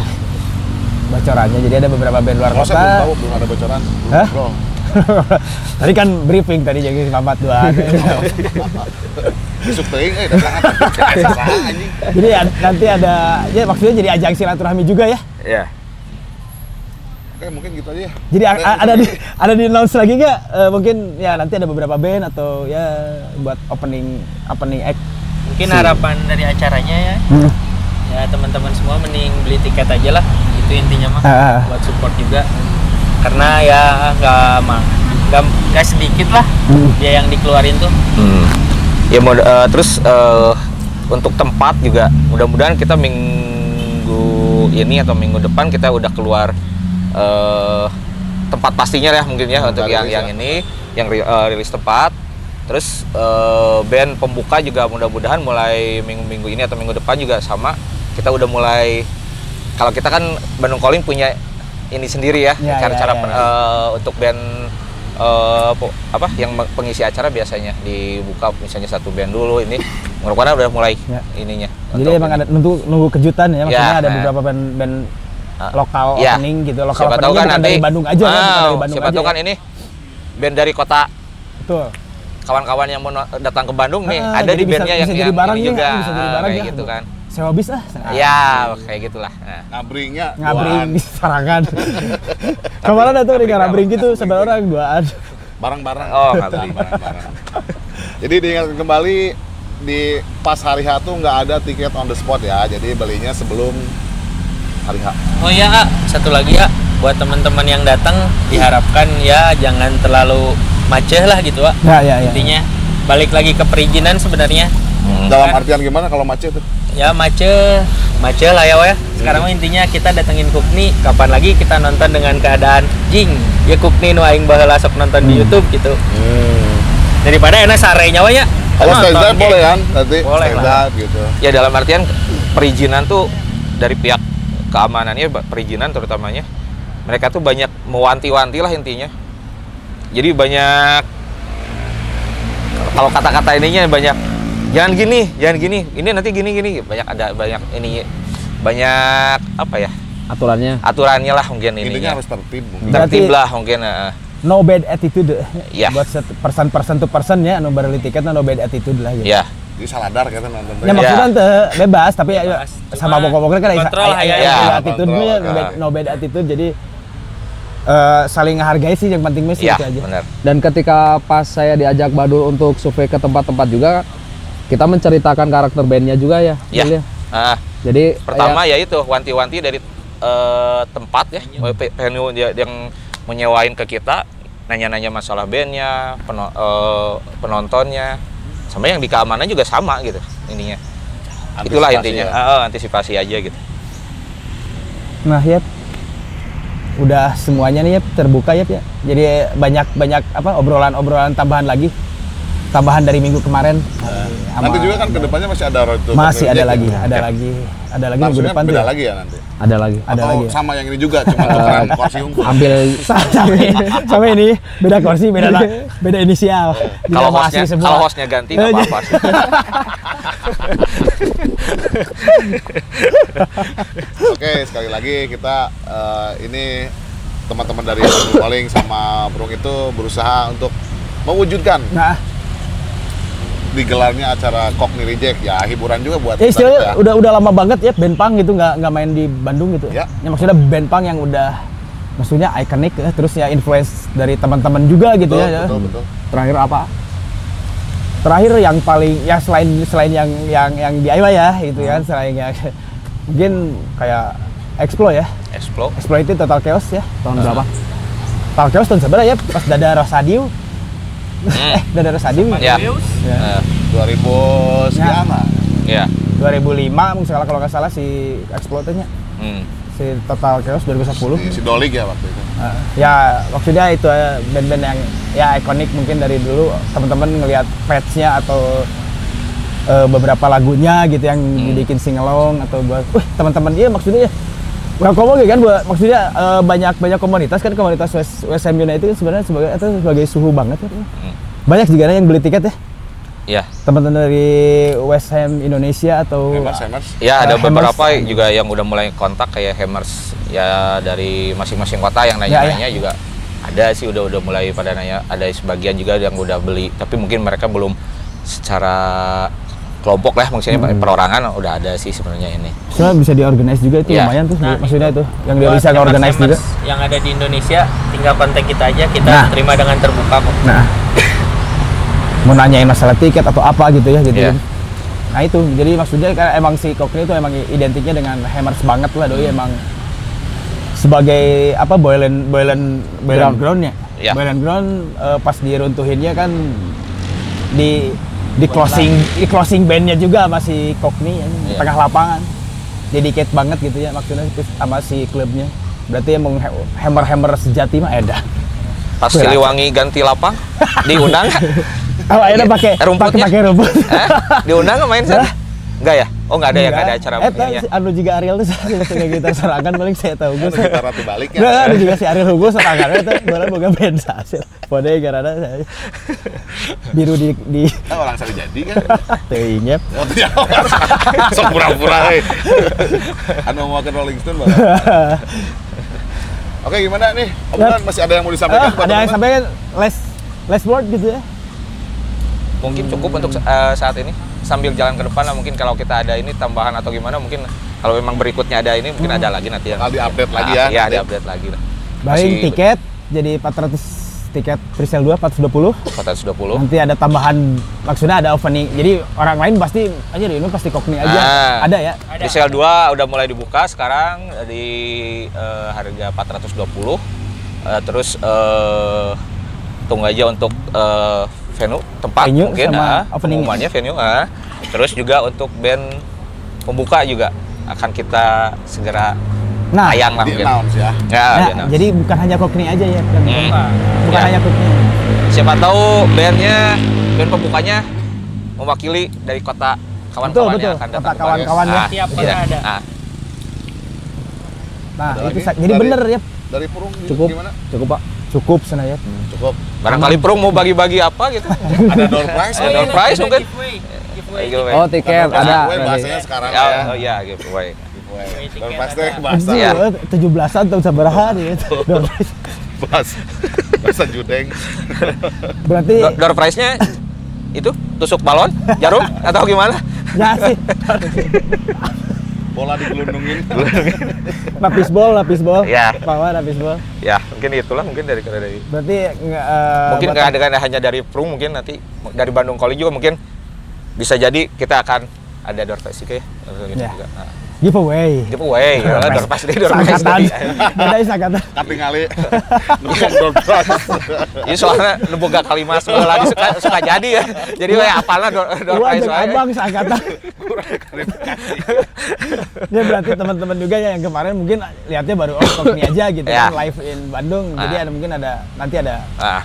S3: Bocorannya. Jadi ada beberapa band luar
S1: saya belum
S3: kota.
S1: tahu belum ada bocoran.
S3: Hah? Tadi kan briefing tadi jadi Mamat dua.
S1: Besok teuing eh datang apa? anjing.
S3: jadi ad- nanti ada ya maksudnya jadi ajang silaturahmi juga ya.
S2: Ya.
S1: Oke, mungkin gitu aja ya.
S3: Jadi a- a- ada di ada di announce lagi nggak? Eh, mungkin ya nanti ada beberapa band atau ya buat opening opening act.
S5: Mungkin harapan dari acaranya ya.
S3: Hmm.
S5: Ya teman-teman semua mending beli tiket aja lah. Itu intinya mah.
S3: Ah.
S5: Buat support juga. Karena ya nggak mah nggak nggak sedikit lah
S3: Hmm.
S5: dia yang dikeluarin tuh.
S2: Hmm. Ya eh, terus eh, untuk tempat juga mudah-mudahan kita minggu ini atau minggu depan kita udah keluar eh, tempat pastinya ya mungkin ya untuk yang yang
S1: ya.
S2: ini yang eh, rilis tempat. Terus eh, band pembuka juga mudah-mudahan mulai minggu-minggu ini atau minggu depan juga sama kita udah mulai kalau kita kan Bandung Calling punya ini sendiri ya
S3: Ya,
S2: cara-cara
S3: ya, ya,
S2: pen-
S3: ya.
S2: eh, untuk band eh, po- apa yang pengisi acara biasanya dibuka misalnya satu band dulu ini mudah-mudahan udah mulai
S3: Ya.
S2: ininya
S3: Jadi emang
S2: ini.
S3: ada nunggu nunggu kejutan ya maksudnya
S2: Ya,
S3: ada
S2: nah.
S3: beberapa band band
S2: Ah,
S3: lokal
S2: ya.
S3: opening gitu lokal
S2: siapa tahu
S3: openingnya
S2: kan
S3: bukan
S2: nanti
S3: dari Bandung aja kan bukan
S2: Ah,
S3: dari Bandung
S2: siapa
S3: aja
S2: tahu
S3: ya.
S2: kan ini band dari kota
S3: Betul.
S2: kawan-kawan yang mau datang ke Bandung nih
S3: Ah,
S2: ada di
S3: bisa-
S2: bandnya
S3: bisa
S2: yang
S3: jadi
S2: yang
S3: barang
S2: ini
S3: ya,
S2: juga
S3: bisa jadi
S2: Ah,
S3: barang
S2: kayak
S3: ya.
S2: gitu kan
S3: Sewa bis ah.
S2: ya kayak gitulah nah.
S1: Ngabringnya
S3: Ngabring di Sarangan. Kemarin ada tuh di Ngabring gitu sebelah orang duaan.
S1: barang-barang.
S2: Oh, ngabring.
S1: barang-barang. Jadi diingatkan kembali di pas hari H tuh nggak ada tiket on the spot ya. Jadi belinya sebelum hari H.
S5: Oh ya, A, satu lagi ya buat teman-teman yang datang diharapkan ya jangan terlalu macet lah gitu, Pak.
S3: Ya ya ya.
S5: Intinya balik lagi ke perizinan sebenarnya.
S2: Hmm.
S1: Dalam
S5: Kan?
S1: artian gimana kalau macet tuh?
S5: Ya macet, macet lah ya, ya. Sekarang mah intinya kita datengin Kukni, kapan lagi kita nonton dengan keadaan jing. Ya Kukni nu aing baheula sok nonton di YouTube gitu. Daripada enak sarenya Wak, ya.
S1: Kalau
S5: Nonton,
S1: stand up
S5: kayak-
S1: boleh kan? Nanti
S5: Boleh
S1: stand
S5: lah.
S1: up gitu.
S2: ya dalam artian perizinan tuh dari pihak keamanannya perizinan terutamanya mereka tuh banyak mewanti-wanti lah intinya jadi banyak kalau kata-kata ininya banyak jangan gini jangan gini ini nanti gini gini banyak ada banyak ini banyak apa ya
S6: aturannya.
S2: aturannya lah mungkin
S1: Intinya
S2: ininya
S1: harus tertib. mungkin.
S2: tertib lah mungkin eh.
S3: no bad attitude
S2: Ya.
S3: buat person person to person ya anu beli tiket no bad attitude lah gitu.
S2: ya
S1: Jadi saladar kita nonton.
S3: Ya
S1: teh.
S3: maksudnya teu bebas tapi ya,
S5: Bebas.
S3: sama pokok-pokoknya kan
S5: kontrol ya.
S3: ya,
S2: Ya,
S3: attitude ya,
S1: ya.
S3: no bad, no bad attitude jadi eh, saling menghargai sih yang penting sih
S2: ya
S3: aja.
S2: benar
S6: Dan ketika pas saya diajak Badul untuk survei ke tempat-tempat juga, kita menceritakan karakter bandnya juga ya.
S2: ya. Ah,
S6: Jadi
S2: pertama ya. itu wanti-wanti dari eh, tempat ya. Venue. Yang menyewain ke kita nanya-nanya masalah bandnya peno- eh, penontonnya. Sama yang di keamanan juga sama gitu ininya. Itulah
S1: Antisipasi
S2: intinya.
S1: ya.
S2: Ah, antisipasi aja gitu.
S3: Nah, ya udah semuanya nih ya terbuka ya ya. Jadi banyak banyak apa obrolan-obrolan tambahan lagi. Tambahan dari minggu kemarin. Sama-
S1: Nanti juga kan ke depannya masih ada road to
S3: masih ada lagi,
S1: ya.
S3: ada lagi, ada lagi minggu
S1: Maksudnya
S3: depan
S1: beda lagi ya nanti.
S6: ada lagi.
S3: Ada
S1: Atau
S3: lagi. ya.
S1: sama yang ini juga, cuma tukeran kursi unggul.
S6: Ambil
S3: sama, sama ini beda kursi, beda beda inisial. Jadi
S2: kalau hostnya kalau hostnya ganti nggak
S3: Eh,
S2: apa-apa sih.
S1: Oke, sekali lagi kita eh, ini teman-teman dari Calling sama Prung itu berusaha untuk mewujudkan
S3: Nah,
S1: digelarnya acara Cockney Reject ya hiburan juga buat
S3: ya
S1: kita
S3: istilahnya
S1: ya.
S3: udah udah lama banget ya band punk gitu nggak nggak main di Bandung gitu.
S1: Ya.
S3: maksudnya band punk yang udah maksudnya ikonik ya, terus ya influence dari teman-teman juga gitu
S1: betul,
S3: ya.
S1: betul, betul.
S6: terakhir apa?
S3: terakhir yang paling ya selain selain yang yang yang DIY ya itu kan selain yang mungkin kayak Explo ya
S2: Explo
S3: Explo itu Total Chaos ya
S6: Tahun berapa?
S3: Total Chaos tahun seberapa ya pas Dada Rosadio eh Dada Rosadio
S2: ya.
S5: Deus,
S2: Eh,
S1: 2000 sekian lah.
S2: ya.
S3: 2005 mungkin salah kalau nggak salah si Explo nya
S2: Hmm.
S3: si Total Chaos 2010
S1: Si, si Dolig ya waktu itu.
S3: Uh, ya maksudnya itu eh, band-band yang ya ikonik mungkin dari dulu. Teman-teman ngelihat patch-nya atau eh, beberapa lagunya gitu yang dibikin singalong atau buat wih teman-teman iya maksudnya ya welcome gitu kan buat maksudnya eh, banyak banyak komunitas kan komunitas West, West Ham United kan sebenarnya sebagai itu sebagai suhu banget kan banyak juga yang beli tiket ya?
S2: Ya
S3: teman-teman dari West Ham Indonesia atau
S1: Hemers, Hemers.
S2: Ya ada
S3: Uh,
S2: beberapa
S3: Hammers.
S2: juga yang udah mulai kontak kayak Hammers ya dari masing-masing kota yang
S3: Ya,
S2: nanya-nanya juga ada sih udah udah mulai pada nanya ada sebagian juga yang udah beli tapi mungkin mereka belum secara kelompok lah maksudnya
S3: Hmm.
S2: perorangan udah ada sih sebenarnya ini.
S3: Soalnya bisa diorganize juga itu
S2: Ya.
S3: lumayan tuh
S5: Nah,
S3: maksudnya itu yang dia bisa organize juga
S5: yang ada di Indonesia tinggal kontak kita aja kita
S3: Nah.
S5: terima dengan terbuka kok
S3: Nah, mau nanyain masalah tiket atau apa gitu ya gitu.
S2: Iya.
S3: kan. Nah itu, jadi maksudnya kan emang si Cockney itu emang identiknya dengan Hammers banget lah doi emang sebagai apa Boylan Boylan Boylan
S6: Ground.
S3: Groundnya.
S2: Iya.
S3: Boylan Ground eh, pas diruntuhinnya kan di di closing di closing bandnya juga masih Cockney ya, di
S2: Iya.
S3: tengah lapangan. Dedicate banget gitu ya maksudnya sama si klubnya. Berarti emang hammer-hammer sejati mah edan.
S2: Pas. Siliwangi ganti lapang diundang?
S3: Oh, akhirnya pakai
S2: Rumputnya?
S3: pakai rumput.
S2: Eh, diundang main sana? Enggak ya? Oh nggak ada ya nggak ada acara
S3: Eh,
S2: begini ya?
S3: si Anu juga Ariel tuh saya kayak gitar serangan paling saya tahu gue.
S1: Gitar ratu balik ya.
S3: Nah, ada juga si Ariel Hugo serangan itu boleh boga band hasil. Pode karena saya biru di di
S1: Kan orang sari jadi kan.
S3: teuingnya.
S1: Oh, iya. Sok pura-pura eh. Anu mau ke Rolling Stone Bang. Oke, gimana nih? Obrolan masih ada yang mau disampaikan
S3: Ah, ada yang sampaikan less less word gitu ya.
S2: Mungkin cukup untuk eh, saat ini sambil jalan ke depan lah mungkin kalau kita ada ini tambahan atau gimana mungkin kalau memang berikutnya ada ini mungkin ada lagi nanti yang
S1: Bakal di-update lagi
S2: Ah,
S1: ya,
S2: Iya,
S1: nanti.
S2: di-update lagi lah.
S3: Baik
S2: Masih
S3: tiket jadi 400 tiket presale 2 420.
S2: 420.
S3: Nanti ada tambahan maksudnya ada opening. Jadi orang lain pasti aja ini pasti Cockney aja.
S2: Ah.
S3: Ada ya.
S2: Di sel 2 udah mulai dibuka sekarang di eh, harga 420. Eh, terus eh, tunggu aja untuk eh, venue tempat
S3: Venue
S2: mungkin
S3: sama
S2: ah, pengumumannya venue ah. Terus juga untuk band pembuka juga akan kita segera
S3: Nah,
S2: tayang lah
S1: Di
S2: mungkin.
S1: announce ya.
S2: Ya,
S3: Nah,
S2: di announce.
S3: jadi bukan hanya Cockney aja ya. yang
S2: Hmm.
S3: buka. Bukan
S2: Ya.
S3: hanya Cockney.
S2: siapa tahu bandnya band pembukanya mewakili dari kota kawan-kawan
S3: Betul,
S2: yang
S3: betul.
S2: akan
S3: Kota
S2: datang
S3: kawan-kawan ya.
S5: Tiap kota
S2: iya.
S5: ada.
S2: Ah,
S3: Nah,
S1: Ada
S3: itu
S1: lagi?
S3: jadi
S1: Dari-
S3: bener ya.
S1: Dari Purung
S6: Cukup.
S1: gimana?
S6: Cukup pak.
S3: Cukup sana ya.
S1: Cukup.
S2: barangkali Prung mau bagi-bagi apa gitu
S1: Ada door prize
S2: Ada
S1: ya?
S2: door prize mungkin?
S6: Oh tiket ada.
S1: bahasanya sekarang
S2: Ya,
S1: ya.
S2: oh iya giveaway
S1: Giveaway.
S5: Giveaway tiket
S1: Dan pasti
S5: ada.
S1: bahasa
S2: Iya.
S3: tujuh belasan tahun sabaraha nih. Door prize.
S1: bahasa bahasa judeng.
S3: Berarti
S2: Do- Door prize-nya itu tusuk balon, jarum atau gimana?
S3: ya sih.
S1: Bola digelundungin.
S3: Lapis bol, lapis bol.
S2: Ya.
S3: Bawa lapis bol.
S2: Ya, mungkin itulah mungkin dari dari
S3: Berarti nggak eh,
S2: mungkin nggak dengan hanya dari Prung mungkin nanti dari Bandung Calling juga mungkin bisa jadi kita akan ada door prize juga ya. Gitu
S3: Ya.
S2: juga. Nah,
S3: giveaway.
S2: giveaway, ya, door prize deh, door prize
S3: Sangkatan.
S2: deh.
S3: Beda sangkatan.
S1: Kating kali. Nusuk door.
S2: Ini soalnya nu boga kalimat sebelah lagi suka suka jadi ya. Jadi we apalna door, door prize wae.
S3: abang
S1: klarifikasi.
S3: ya berarti teman-teman juga ya yang kemarin mungkin lihatnya baru oh Kokni aja gitu
S2: Ya.
S3: kan live in Bandung. Jadi
S2: Ah.
S3: ada mungkin ada nanti ada
S2: Ah,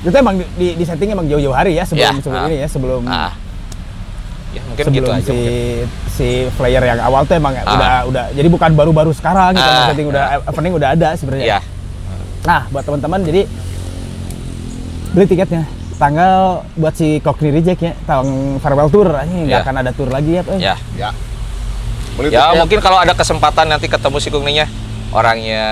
S3: itu emang di, di, di setting emang jauh-jauh hari ya sebelum
S2: Ya.
S3: sebelum
S2: Ah.
S3: ini ya sebelum
S2: ah. Ya mungkin
S3: sebelum
S2: gitu aja
S3: si
S2: mungkin.
S3: si player yang awal tuh emang
S2: Ah.
S3: udah udah jadi bukan baru-baru sekarang gitu
S2: Ah.
S3: udah opening udah ada sebenarnya.
S2: Ya.
S3: Nah, buat teman-teman jadi beli tiketnya tanggal buat si Kokni Reject ya, tanggal farewell tour ini nggak
S2: Ya.
S3: akan ada tour lagi ya.
S2: Ya.
S1: Ya. Beli
S2: Ya
S1: tiket.
S2: mungkin kalau ada kesempatan nanti ketemu si Kungninya orangnya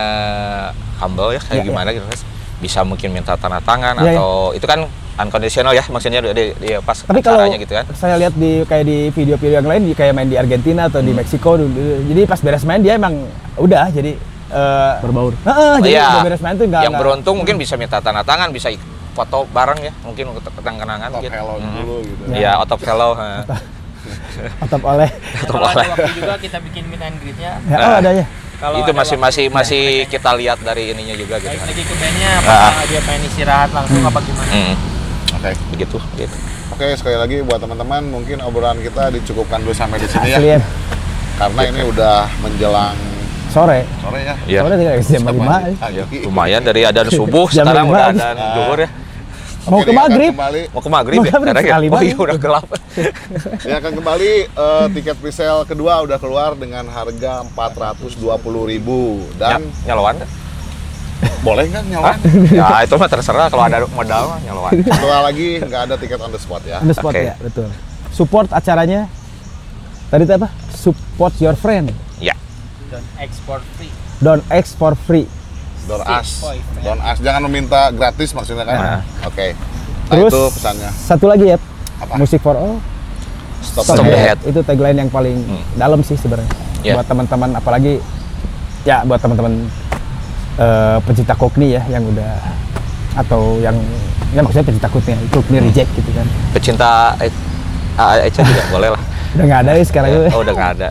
S2: humble ya kayak
S3: Ya,
S2: gimana gitu Mas. Bisa mungkin minta tanda tangan
S3: Ya, ya.
S2: atau itu kan unconditional ya maksudnya di, di pas
S3: Tapi kalau
S2: acaranya gitu kan.
S3: saya lihat di kayak di video-video yang lain di kayak main di Argentina atau di
S2: Hmm.
S3: Meksiko dulu, jadi pas beres main dia emang udah jadi eh,
S6: Berbaur.
S3: Heeh, jadi
S2: Iya.
S3: udah beres main tuh nggak
S2: yang
S3: nggak-
S2: beruntung mungkin bisa minta tanda tangan, bisa foto bareng ya, mungkin untuk kenang-kenangan gitu.
S1: hello
S2: Mhm.
S1: dulu gitu.
S2: Iya, otop hello.
S3: atap oleh.
S2: Atau
S5: Kalau ada
S2: boleh.
S5: waktu juga kita bikin meet and greet-nya.
S3: Ya, oh
S2: Nah.
S3: ada ya.
S5: Kalau
S2: itu masih masih
S5: nah,
S2: masih
S5: kita-
S2: kita lihat dari ininya juga gitu
S5: lagi ke bandnya,
S2: Ah.
S5: apakah dia pengen istirahat langsung apa gimana?
S2: Mhm.
S1: Oke.
S2: Begitu, gitu.
S1: Oke, sekali lagi buat teman-teman mungkin obrolan kita dicukupkan dulu sampai di sini ya.
S3: Asli ya.
S1: Karena ini udah menjelang
S3: Sore.
S1: sore ya.
S2: Iya.
S3: Sore tinggal jam lima.
S1: pagi.
S2: Lumayan dari ada subuh sekarang udah ada zuhur ya.
S3: Mau ke maghrib.
S1: Kembali,
S2: Mau ke maghrib ya?
S3: Maghrib
S2: ya?
S3: sekali
S2: Oh iya udah gelap.
S1: ini akan kembali eh, tiket presale kedua udah keluar dengan harga 420.000 dan
S2: Ya, nyalawan
S1: boleh nggak nyawa?
S2: Ya itu mah terserah kalau ada modal mah nyalawan.
S1: Kedua lagi nggak ada tiket on the spot ya.
S3: On the spot
S2: Oke.
S3: ya, betul. Support acaranya. Tadi itu apa? Support your friend.
S2: Ya.
S5: Dan export free.
S3: Don't X for free.
S1: Don't ask, don't ask. Jangan meminta gratis maksudnya kan?
S2: Nah.
S1: Oke. Nah
S3: Terus
S1: itu pesannya.
S3: satu lagi ya.
S1: Apa?
S3: Musik for all.
S1: Stop,
S2: Stop
S1: the head.
S2: head.
S3: Itu tagline yang paling
S2: Hmm.
S3: dalam sih sebenarnya.
S2: Ya.
S3: Buat teman-teman apalagi ya buat teman-teman eh, pencinta kokni ya yang udah atau yang ya maksudnya pencinta kokni, kokni
S2: Hmm.
S3: reject gitu kan.
S2: Pecinta A- Eca juga boleh lah.
S3: Udah nggak ada ya sekarang.
S2: Oh udah nggak ada.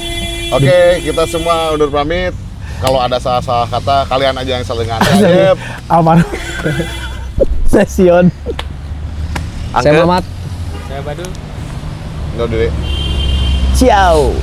S1: Oke, kita semua undur pamit. Kalau ada salah-salah kata, kalian aja yang saling ngantar. Yep.
S3: Almarhum. Sesion.
S6: Saya. Mamat.
S5: Saya Badul.
S1: Undur diri.
S3: Ciao.